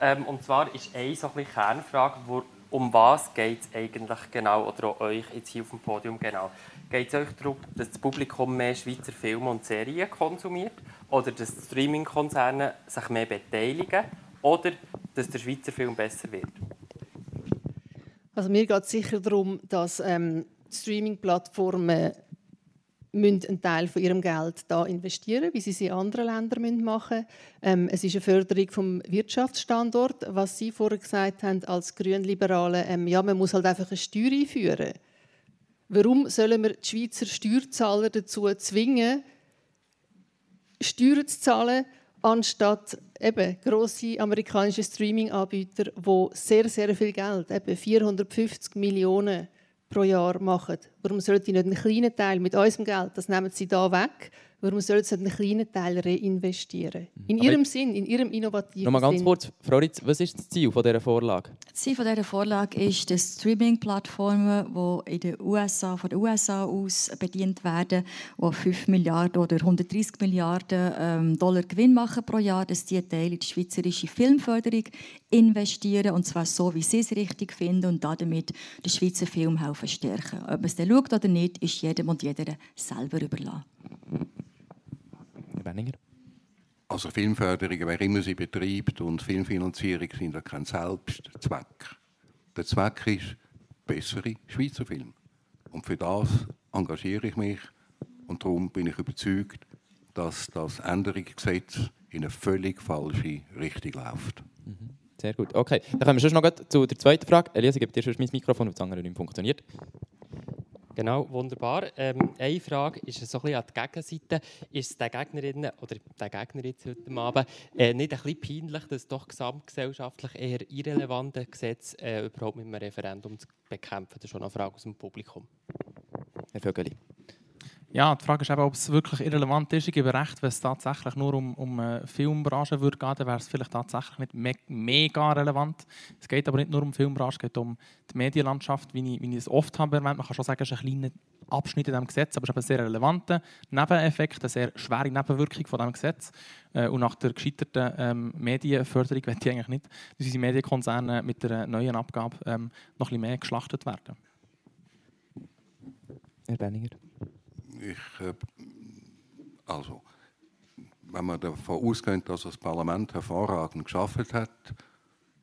Ähm, und zwar ist eine so ein Kernfrage, wo, um was geht es eigentlich genau, oder euch jetzt hier auf dem Podium genau. Geht es euch darum, dass das Publikum mehr Schweizer Filme und Serien konsumiert oder dass Streaming-Konzerne sich mehr beteiligen oder dass der Schweizer Film besser wird? Also mir geht es sicher darum, dass ähm, Streaming-Plattformen einen Teil von ihrem Geld da investieren, wie sie es in anderen Ländern machen ähm, Es ist eine Förderung vom Wirtschaftsstandort, was Sie vorher gesagt haben als Grünliberale. Ähm, ja, man muss halt einfach eine Steuer einführen. Warum sollen wir die Schweizer Steuerzahler dazu zwingen, Steuern zu zahlen, anstatt eben grosse amerikanische Streaming-Anbieter, die sehr, sehr viel Geld, eben 450 Millionen pro Jahr machen. Warum sollten sie nicht einen kleinen Teil mit unserem Geld, das nehmen sie da weg, Warum sollen sie einen kleinen Teil reinvestieren? In Aber ihrem Sinn, in ihrem innovativen Sinn. Noch mal ganz kurz, Frau Ritz, was ist das Ziel dieser Vorlage? Das Ziel dieser Vorlage ist, dass Streaming-Plattformen, die in den USA, von den USA aus bedient werden, die 5 Milliarden oder 130 Milliarden ähm, Dollar Gewinn machen pro Jahr, dass die Teil in die schweizerische Filmförderung investieren und zwar so, wie sie es richtig finden und damit den Schweizer Film helfen stärken. Ob man es dann schaut oder nicht, ist jedem und jeder selber überlassen. Benninger? Also Filmförderung, wer immer sie betreibt und Filmfinanzierung sind ja kein Selbstzweck. Der Zweck ist bessere Schweizer Filme. Und für das engagiere ich mich und darum bin ich überzeugt, dass das Änderungsgesetz in eine völlig falsche Richtung läuft. Mhm. Sehr gut. Okay, dann kommen wir schon noch zu der zweiten Frage. Elisa, gebe dir schon mein Mikrofon, weil das andere nicht funktioniert. Genau, wunderbar. Ähm, eine Frage ist so ein bisschen an die Gegenseite. Ist es den Gegnerinnen oder der Gegner jetzt heute Abend äh, nicht ein bisschen peinlich, dass doch gesamtgesellschaftlich eher irrelevante Gesetze äh, überhaupt mit einem Referendum zu bekämpfen? Das ist schon eine Frage aus dem Publikum. Herr Vögeli. Ja, die Frage ist eben, ob es wirklich irrelevant ist. Ich gebe recht, wenn es tatsächlich nur um, um eine Filmbranche würde gehen, dann wäre es vielleicht tatsächlich nicht me mega relevant. Es geht aber nicht nur um Filmbranche, es geht um die Medienlandschaft, wie ich, wie ich es oft habe erwähnt. Man kann schon sagen, es ist ein kleiner Abschnitt in diesem Gesetz, aber es ist ein sehr relevanter Nebeneffekt, eine sehr schwere Nebenwirkung von diesem Gesetz. Äh, und nach der gescheiterten ähm, Medienförderung ich eigentlich nicht, dass unsere Medienkonzerne mit der neuen Abgabe ähm, noch ein bisschen mehr geschlachtet werden. Herr Benninger ich, äh, also, wenn man davon ausgeht, dass das Parlament hervorragend geschafft hat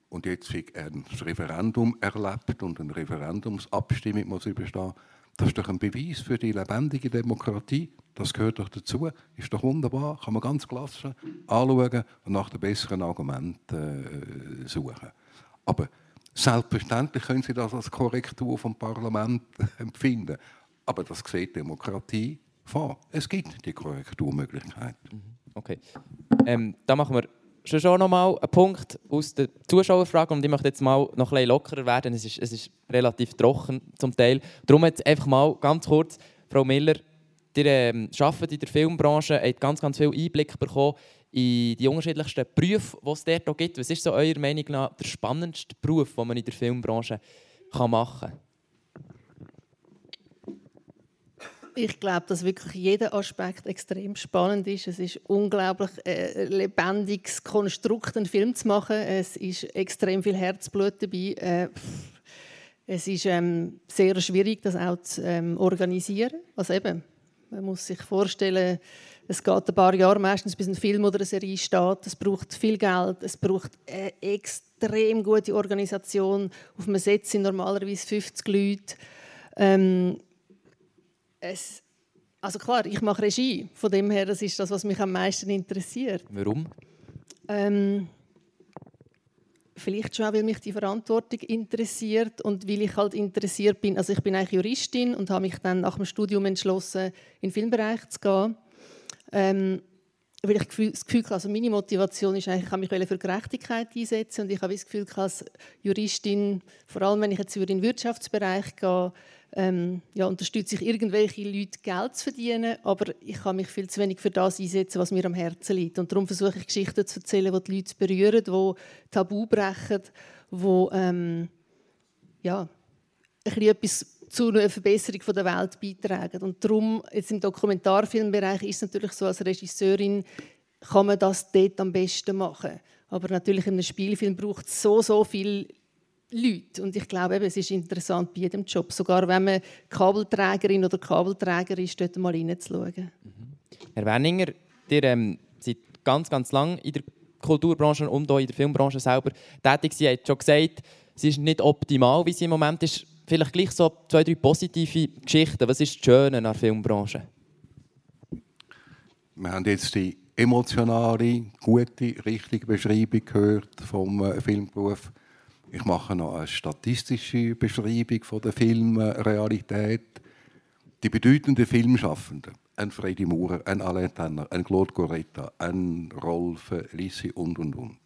und jetzt ein Referendum erlebt und eine Referendumsabstimmung muss überstehen, das ist doch ein Beweis für die lebendige Demokratie. Das gehört doch dazu. Ist doch wunderbar. Kann man ganz klasse anschauen und nach den besseren Argumenten äh, suchen. Aber selbstverständlich können Sie das als Korrektur vom Parlament empfinden. Aber das sieht Demokratie vor. Es gibt die Korrekturmöglichkeit. Mhm. Okay. Ähm, da machen wir schon, schon noch mal einen Punkt aus der Zuschauerfrage und ich möchte jetzt mal noch bisschen lockerer werden. Es ist, es ist relativ trocken zum Teil. Darum jetzt einfach mal ganz kurz, Frau Miller, ihr ähm, arbeitet in der Filmbranche, habt ganz, ganz viel Einblick bekommen in die unterschiedlichsten Berufe, die es dort gibt. Was ist so eurer Meinung nach der spannendste Beruf, den man in der Filmbranche machen kann? Ich glaube, dass wirklich jeder Aspekt extrem spannend ist. Es ist unglaublich äh, lebendiges Konstrukt, einen Film zu machen. Es ist extrem viel Herzblut dabei. Äh, es ist ähm, sehr schwierig, das auch zu ähm, organisieren. Also eben, man muss sich vorstellen, es geht ein paar Jahre meistens, bis ein Film oder eine Serie steht. Es braucht viel Geld, es braucht eine extrem gute Organisation. Auf einem Set sind normalerweise 50 Leute. Ähm, es, also klar, ich mache Regie. Von dem her, das ist das, was mich am meisten interessiert. Warum? Ähm, vielleicht schon auch, weil mich die Verantwortung interessiert und weil ich halt interessiert bin. Also ich bin eigentlich Juristin und habe mich dann nach dem Studium entschlossen, in den Filmbereich zu gehen. Ähm, weil ich das Gefühl hatte, also meine Motivation ist eigentlich, ich habe mich für Gerechtigkeit einsetzen und ich habe das Gefühl als Juristin, vor allem wenn ich jetzt über den Wirtschaftsbereich gehe, ähm, ja, unterstütze ich irgendwelche Leute Geld zu verdienen, aber ich kann mich viel zu wenig für das einsetzen, was mir am Herzen liegt. Und darum versuche ich Geschichten zu erzählen, die die Leute berühren, die Tabu brechen, die ähm, ja, etwas zu einer Verbesserung der Welt beitragen. Und darum, jetzt im Dokumentarfilmbereich ist es natürlich so, als Regisseurin kann man das dort am besten machen. Aber natürlich in einem Spielfilm braucht es so, so viel Leute. Und ich glaube, eben, es ist interessant bei jedem Job, sogar wenn man Kabelträgerin oder Kabelträger ist, dort mal reinzuschauen. Mhm. Herr Werninger, ihr ähm, seid ganz, ganz lang in der Kulturbranche und auch in der Filmbranche selber tätig. Sie haben schon gesagt, es ist nicht optimal, wie sie im Moment ist. Vielleicht gleich so zwei, drei positive Geschichten. Was ist das Schöne an der Filmbranche? Wir haben jetzt die emotionale, gute, richtige Beschreibung gehört vom äh, Filmberuf. Ich mache noch eine statistische Beschreibung von der Filmrealität. Die bedeutenden Filmschaffenden, ein Freddy Maurer, ein Alain Tanner, ein Claude Goretta, ein Rolf Lissi und und und,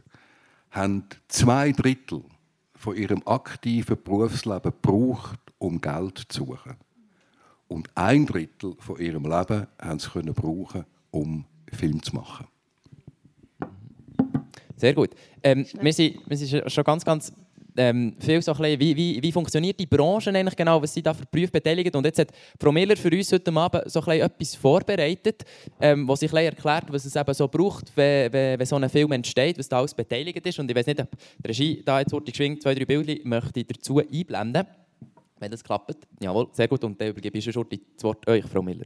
haben zwei Drittel von ihrem aktiven Berufsleben gebraucht, um Geld zu suchen. Und ein Drittel von ihrem Leben haben sie können brauchen, um Film zu machen. Sehr gut. Ähm, wir, sind, wir sind schon ganz, ganz ähm, viel so ein wie, wie, wie funktioniert die Branche eigentlich genau, was sie da für Berufe beteiligen. Und jetzt hat Frau Miller für uns heute Abend so etwas vorbereitet, ähm, was sich erklärt, was es eben so braucht, wenn, wenn, wenn, so ein Film entsteht, was da alles beteiligt ist. Und ich weiß nicht, ob die Regie da jetzt geschwind zwei, drei Bilder möchte dazu einblenden wenn das klappt. Jawohl, sehr gut. Und dann übergebe ich schon das Wort euch, Frau Miller.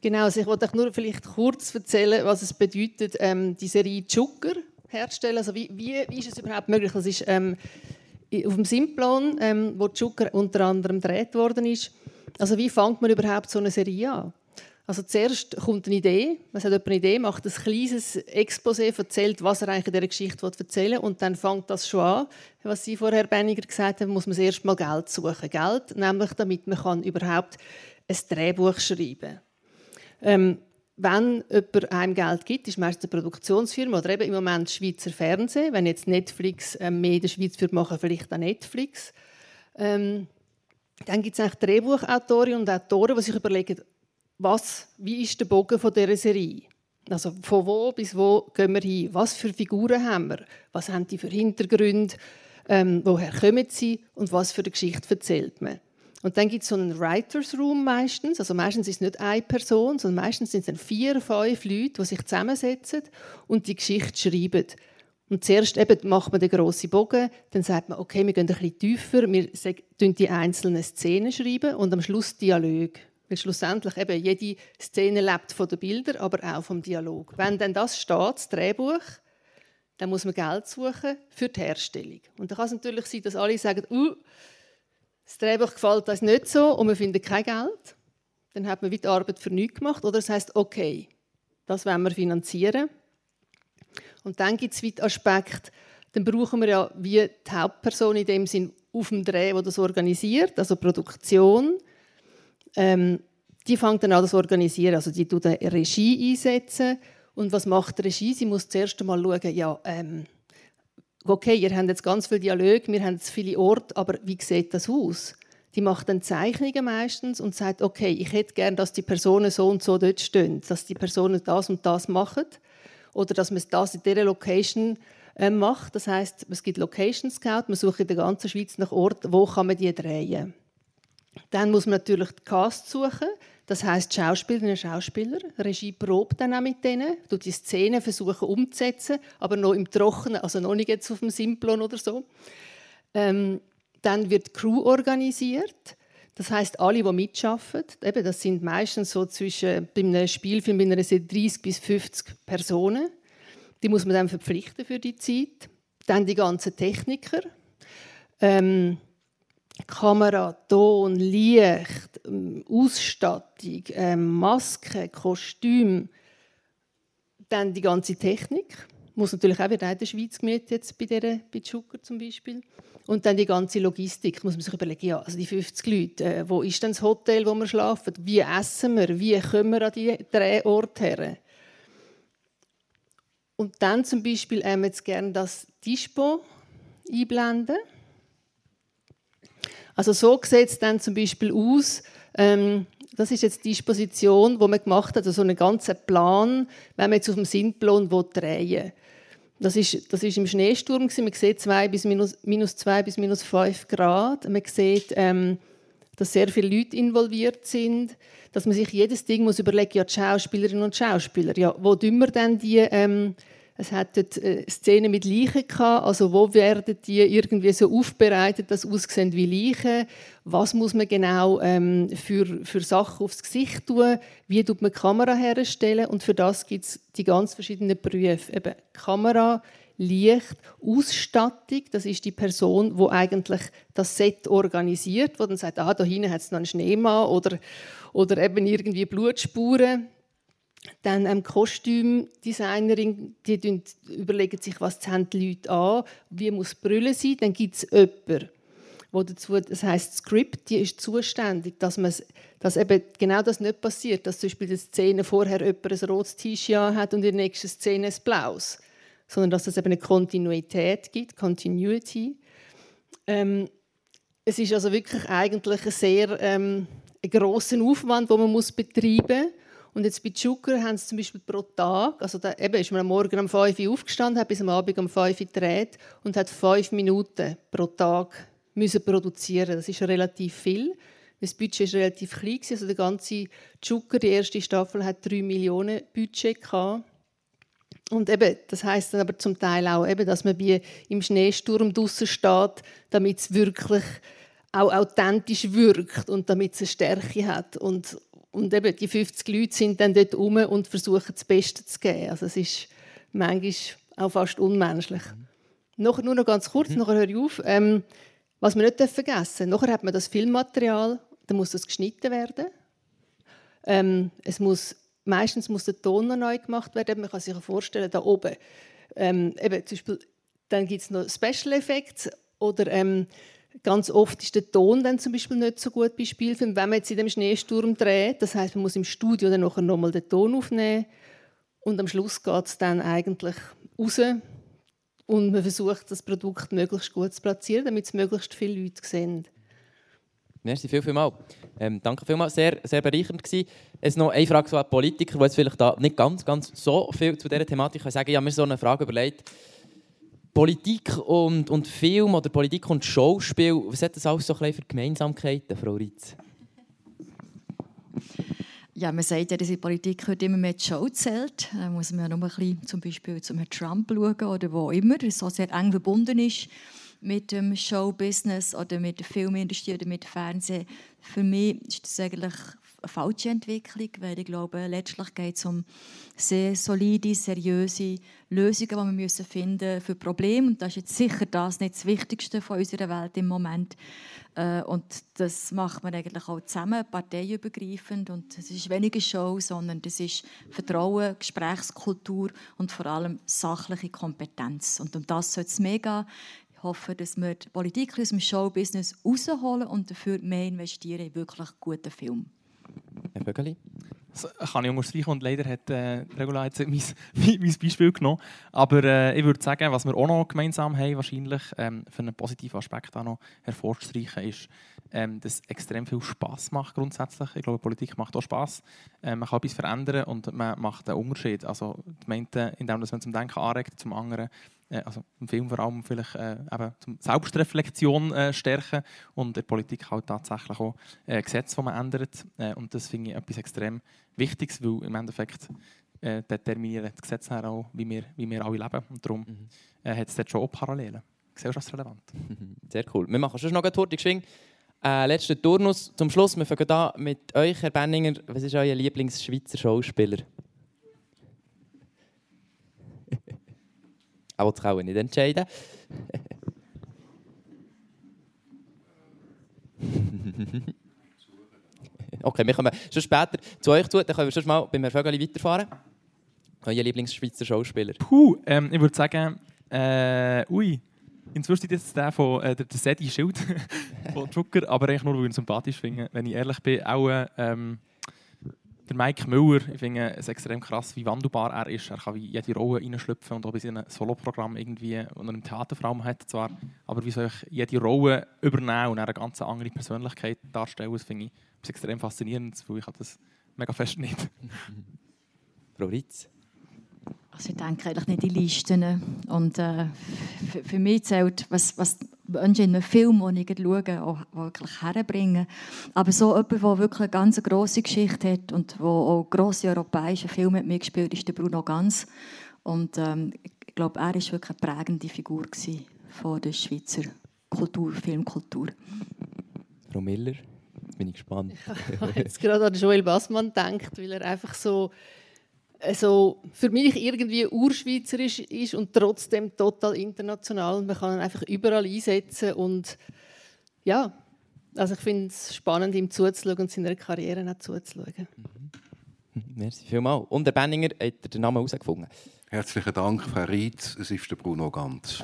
Genau, also ich wollte euch nur vielleicht kurz erzählen, was es bedeutet, ähm, die Serie Zucker herstellen? Also wie, wie, ist es überhaupt möglich? Das ist ähm, auf dem Simplon, ähm, wo Zucker unter anderem gedreht worden ist. Also wie fängt man überhaupt so eine Serie an? Also zuerst kommt eine Idee, man hat eine Idee, macht ein kleines Exposé, erzählt, was er eigentlich in dieser Geschichte erzählen will und dann fängt das schon an. Was Sie vorher, Benniger, gesagt haben, muss man erst mal Geld suchen. Geld, nämlich damit man überhaupt ein Drehbuch schreiben kann. Ähm, wenn jemand einem Geld gibt, ist meistens eine Produktionsfirma oder eben im Moment Schweizer Fernsehen. Wenn jetzt Netflix ähm, mehr in der Schweiz würde machen, vielleicht auch Netflix. Ähm, dann gibt es eigentlich Drehbuchautorinnen und Autoren, die sich überlegen, was, wie ist der Bogen von dieser Serie? Also von wo bis wo gehen wir hin? Was für Figuren haben wir? Was haben die für Hintergründe? Ähm, woher kommen sie? Und was für eine Geschichte erzählt man? Und dann gibt es so einen Writers Room meistens. Also meistens ist es nicht eine Person, sondern meistens sind es dann vier, fünf Leute, die sich zusammensetzen und die Geschichte schreiben. Und zuerst eben macht man den grossen Bogen, dann sagt man, okay, wir gehen ein bisschen tiefer, wir schreiben die einzelnen Szenen schreiben und am Schluss Dialog. Weil schlussendlich eben jede Szene lebt von den Bildern, aber auch vom Dialog. Wenn dann das steht, das Drehbuch, dann muss man Geld suchen für die Herstellung. Und dann kann es natürlich sein, dass alle sagen, uh, das Drehbuch gefällt uns nicht so und wir finden kein Geld, dann hat man die Arbeit für nichts gemacht. Oder es heißt okay, das wollen wir finanzieren. Und dann gibt es den Aspekt, dann brauchen wir ja wie die Hauptperson in dem Sinn auf dem Dreh, die das organisiert, also Produktion. Ähm, die fängt dann an, das organisieren, also die tut eine Regie einsetzen. Und was macht die Regie? Sie muss zuerst einmal schauen, ja, ähm, okay, ihr habt jetzt ganz viele Dialoge, wir haben jetzt viele Orte, aber wie sieht das aus? Die macht dann Zeichnungen meistens und sagt, okay, ich hätte gern, dass die Personen so und so dort stehen, dass die Personen das und das machen oder dass man das in dieser Location äh, macht. Das heißt, es gibt Location Scout, man sucht in der ganzen Schweiz nach Orten, wo kann man die drehen. Dann muss man natürlich den Cast suchen. Das heißt Schauspielerinnen und Schauspieler. Regie probt dann auch mit denen, tut die Szene versuchen umzusetzen, aber noch im Trockenen, also noch nicht jetzt auf dem Simplon oder so. Ähm, dann wird Crew organisiert. Das heißt, alle, die mitschaffen, eben, das sind meistens so zwischen bei einem Spielfilm in einer 30 bis 50 Personen. Die muss man dann verpflichten für die Zeit. Dann die ganzen Techniker. Ähm, Kamera, Ton, Licht, ähm, Ausstattung, ähm, Maske, Kostüm, dann die ganze Technik. Muss natürlich auch wieder in der Schweiz gemietet, jetzt bei, der, bei Zucker zum Beispiel. Und dann die ganze Logistik, muss man sich überlegen, ja, also die 50 Leute, äh, wo ist denn das Hotel, wo wir schlafen? Wie essen wir? Wie kommen wir an die Drehorte her? Und dann zum Beispiel ähm, jetzt gerne das Dispo einblenden. Also so sieht es dann zum Beispiel aus. Ähm, das ist jetzt die Disposition, die man gemacht hat, also einen ganzen Plan, wenn man jetzt auf dem Sintplan drehen. Das ist, das ist im Schneesturm. Man sieht zwei bis minus, minus 2 bis minus 5 Grad. Man sieht, ähm, dass sehr viele Leute involviert sind, dass man sich jedes Ding muss überlegen ja, die Schauspielerinnen und Schauspieler, ja, wo tun wir denn die ähm, es hat äh, Szenen mit Leichen gehabt, also wo werden die irgendwie so aufbereitet, dass aussehen wie Leichen? Was muss man genau ähm, für, für Sachen aufs Gesicht tun? Wie tut man die Kamera herstellen? Und für das gibt es die ganz verschiedenen Berufe. Eben Kamera, Licht, Ausstattung, das ist die Person, wo eigentlich das Set organisiert, wo dann sagt, ah, da hinten hat es noch einen Schneemann oder, oder eben irgendwie Blutspuren dann ähm, Kostümdesignerin, die überlegen sich, was die Leute an, wie muss Brille sein. Dann gibt es jemanden, wo dazu, das heißt Script, die ist zuständig, dass, dass eben genau das nicht passiert, dass zum Beispiel in der Szene vorher jemand ein rotes T-Shirt hat und in der nächsten Szene ein blaues, sondern dass es eben eine Kontinuität gibt, Continuity. Ähm, es ist also wirklich eigentlich ein sehr ähm, ein grosser Aufwand, den man muss betreiben muss und jetzt bei Zucker haben sie zum Beispiel pro Tag, also da eben ist man am Morgen um 5 Uhr aufgestanden, hat bis am Abend um 5 Uhr gedreht und hat 5 Minuten pro Tag müssen produzieren. Das ist relativ viel. Das Budget war relativ klein, also der ganze Zucker, die erste Staffel, hat 3 Millionen Budget gehabt. Und eben, das heißt dann aber zum Teil auch, eben, dass man wie im Schneesturm draußen steht, damit es wirklich auch authentisch wirkt und damit es eine Stärke hat. Und, und eben die 50 Leute sind dann dort rum und versuchen das Beste zu geben. Also es ist manchmal auch fast unmenschlich. Mhm. Noch, nur noch ganz kurz, mhm. nachher höre ich auf. Ähm, was wir nicht vergessen dürfen, nachher hat man das Filmmaterial, dann muss das geschnitten werden. Ähm, es muss, meistens muss der Ton noch neu gemacht werden. Man kann sich vorstellen, da oben, ähm, eben, zum Beispiel, dann gibt es noch Special Effects oder ähm, Ganz oft ist der Ton dann zum Beispiel nicht so gut bei Spielfilmen, wenn man jetzt in dem Schneesturm dreht. Das heißt, man muss im Studio dann nachher nochmal den Ton aufnehmen und am Schluss geht es dann eigentlich raus und man versucht, das Produkt möglichst gut zu platzieren, damit es möglichst viele Leute sehen. Merci viel, viel mal. Ähm, danke vielmals, sehr, sehr bereichernd gewesen. Es noch eine Frage so an Politiker, die jetzt vielleicht da nicht ganz, ganz so viel zu dieser Thematik sagen. Ich habe mir so eine Frage überlegt. Politik und, und Film oder Politik und Schauspiel, was hat das alles so für Gemeinsamkeiten, Frau Ritz? Ja, man sagt ja, dass in Politik heute immer mehr die Show zählt. Da muss man ja nur ein bisschen zum Beispiel zum Herrn Trump schauen oder wo immer, das so sehr eng verbunden ist mit dem Showbusiness oder mit der Filmindustrie oder mit dem Fernsehen. Für mich ist das eigentlich falsche Entwicklung, weil ich glaube, letztlich geht es um sehr solide, seriöse Lösungen, die wir müssen finden für Probleme. Und das ist jetzt sicher das nicht das Wichtigste von unserer Welt im Moment. Äh, und das macht man eigentlich auch zusammen, parteiübergreifend. Und es ist weniger Show, sondern das ist Vertrauen, Gesprächskultur und vor allem sachliche Kompetenz. Und um das soll es. Ich hoffe, dass wir die Politik aus dem Showbusiness rausholen und dafür mehr investieren in wirklich guten Film. Herr Bögeli? Das kann ich unterstreichen und leider hat äh, Regula jetzt mein, mein Beispiel genommen. Aber äh, ich würde sagen, was wir auch noch gemeinsam haben, wahrscheinlich ähm, für einen positiven Aspekt auch noch hervorzustreichen, ist, ähm, dass es extrem viel Spaß macht grundsätzlich. Ich glaube, Politik macht auch Spaß. Ähm, man kann etwas verändern und man macht einen Unterschied. Also, indem man zum Denken anregt, zum anderen also im Film vor allem vielleicht äh, eben zum Selbstreflexion äh, stärken und in der Politik halt tatsächlich auch äh, Gesetze, die man ändert. Äh, und das finde ich etwas extrem Wichtiges, weil im Endeffekt äh, determinieren die Gesetze auch, wie wir, wie wir alle leben. Und darum mhm. äh, hat es dort schon auch Parallelen. Gesellschaftsrelevant. Sehr cool. Wir machen schon noch eine Torte geschwingt. Äh, letzter Turnus zum Schluss. Wir fangen da mit euch, Herr Benninger. Was ist euer Lieblingsschweizer Schauspieler? Er sich auch nicht entscheiden. okay, wir kommen schon später zu euch zu. Dann können wir schon mal beim Herrn Vögeli weiterfahren. Euer Lieblingsschweizer Schauspieler? Puh, ähm, ich würde sagen, äh, ui, inzwischen ist jetzt der von äh, der, der Sedi Schild von Drucker, aber eigentlich nur, weil ich ihn sympathisch finde. Wenn ich ehrlich bin, auch ähm, der Mike Müller, ich finde es extrem krass, wie wandelbar er ist. Er kann wie jede Rolle reinschlüpfen und auch bei seinem Soloprogramm irgendwie, und er im Theater vor allem hat zwar, aber wie soll ich jede Rolle übernehmen und eine ganz andere Persönlichkeit darstellen, das finde ich extrem faszinierend, weil ich das mega fest nicht. Frau Ritz? Also ich denke eigentlich nicht in Listen. Und äh, für, für mich zählt, was, was Menschen in einem Film, den ich schaue, auch wirklich herbringen. Aber so jemand, der wirklich eine ganz grosse Geschichte hat und der auch grosse europäische Filme mit mir gespielt ist der Bruno Ganz. Und ähm, ich glaube, er war wirklich eine prägende Figur von der Schweizer Kultur, Filmkultur. Frau Miller, jetzt bin ich gespannt. ich habe jetzt gerade an Joel Bassmann gedacht, weil er einfach so also für mich irgendwie urschweizerisch ist und trotzdem total international. Man kann ihn einfach überall einsetzen und ja, also ich finde es spannend, ihm zuzuschauen und seiner Karriere auch zuzuschauen. Mhm. Merci vielmals. Und der Benninger hat den Namen herausgefunden. Herzlichen Dank, Frau Rietz. Es ist der Bruno Ganz.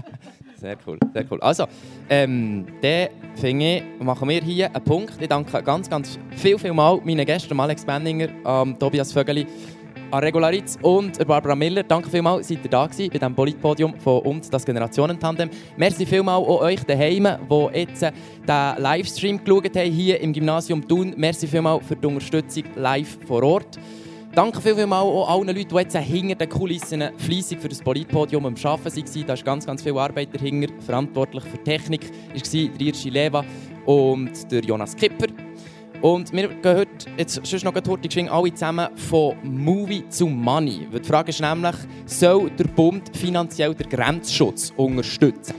sehr cool, sehr cool. Also, ähm, dann finde ich, machen wir hier einen Punkt. Ich danke ganz, ganz viel, viel mal meinen Gästen, Alex Benninger, ähm, Tobias Vögeli, an Regularitz und Barbara Miller. Danke vielmals, seid ihr da gewesen bei diesem Politpodium von uns, das Generationentandem. Merci vielmals auch euch daheim, die jetzt äh, den Livestream geschaut haben, hier im Gymnasium Thun. Merci vielmals für die Unterstützung live vor Ort. Danke vielmals auch allen Leuten, die jetzt hinter den Kulissen fleissig für das Politpodium am Arbeiten waren. Da ist ganz, ganz viel Arbeit dahinter. Verantwortlich für Technik war der Irschi Leva und der Jonas Kipper. Und wir gehen heute jetzt schon noch heute alle zusammen von Movie zu Money. Die Frage ist nämlich, soll der Bund finanziell den Grenzschutz unterstützen?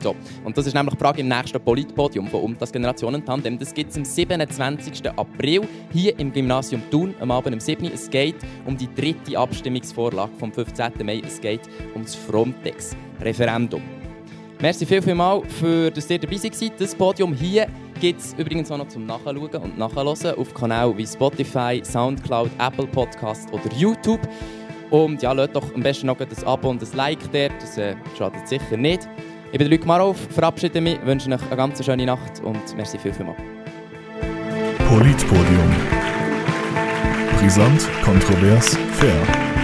So. Und das ist nämlich die Frage im nächsten Politpodium von Um das Generationentandem. Das gibt es am 27. April hier im Gymnasium Thun, am Abend um 7 Uhr. Es geht um die dritte Abstimmungsvorlage vom 15. Mai. Es geht um das Frontex-Referendum. Merci viel, viel mal, für dass ihr dabei seid. Das Podium hier gibt es übrigens auch noch zum Nachschauen und Nachhören auf Kanälen wie Spotify, Soundcloud, Apple Podcast oder YouTube. Und ja, lasst doch am besten noch ein Abo und ein Like dort, das äh, schadet sicher nicht. Ich bin Luc Marov, verabschiede mich, wünsche euch eine ganz schöne Nacht und merci viel, viel mal. Politpodium. Brisant, kontrovers, fair.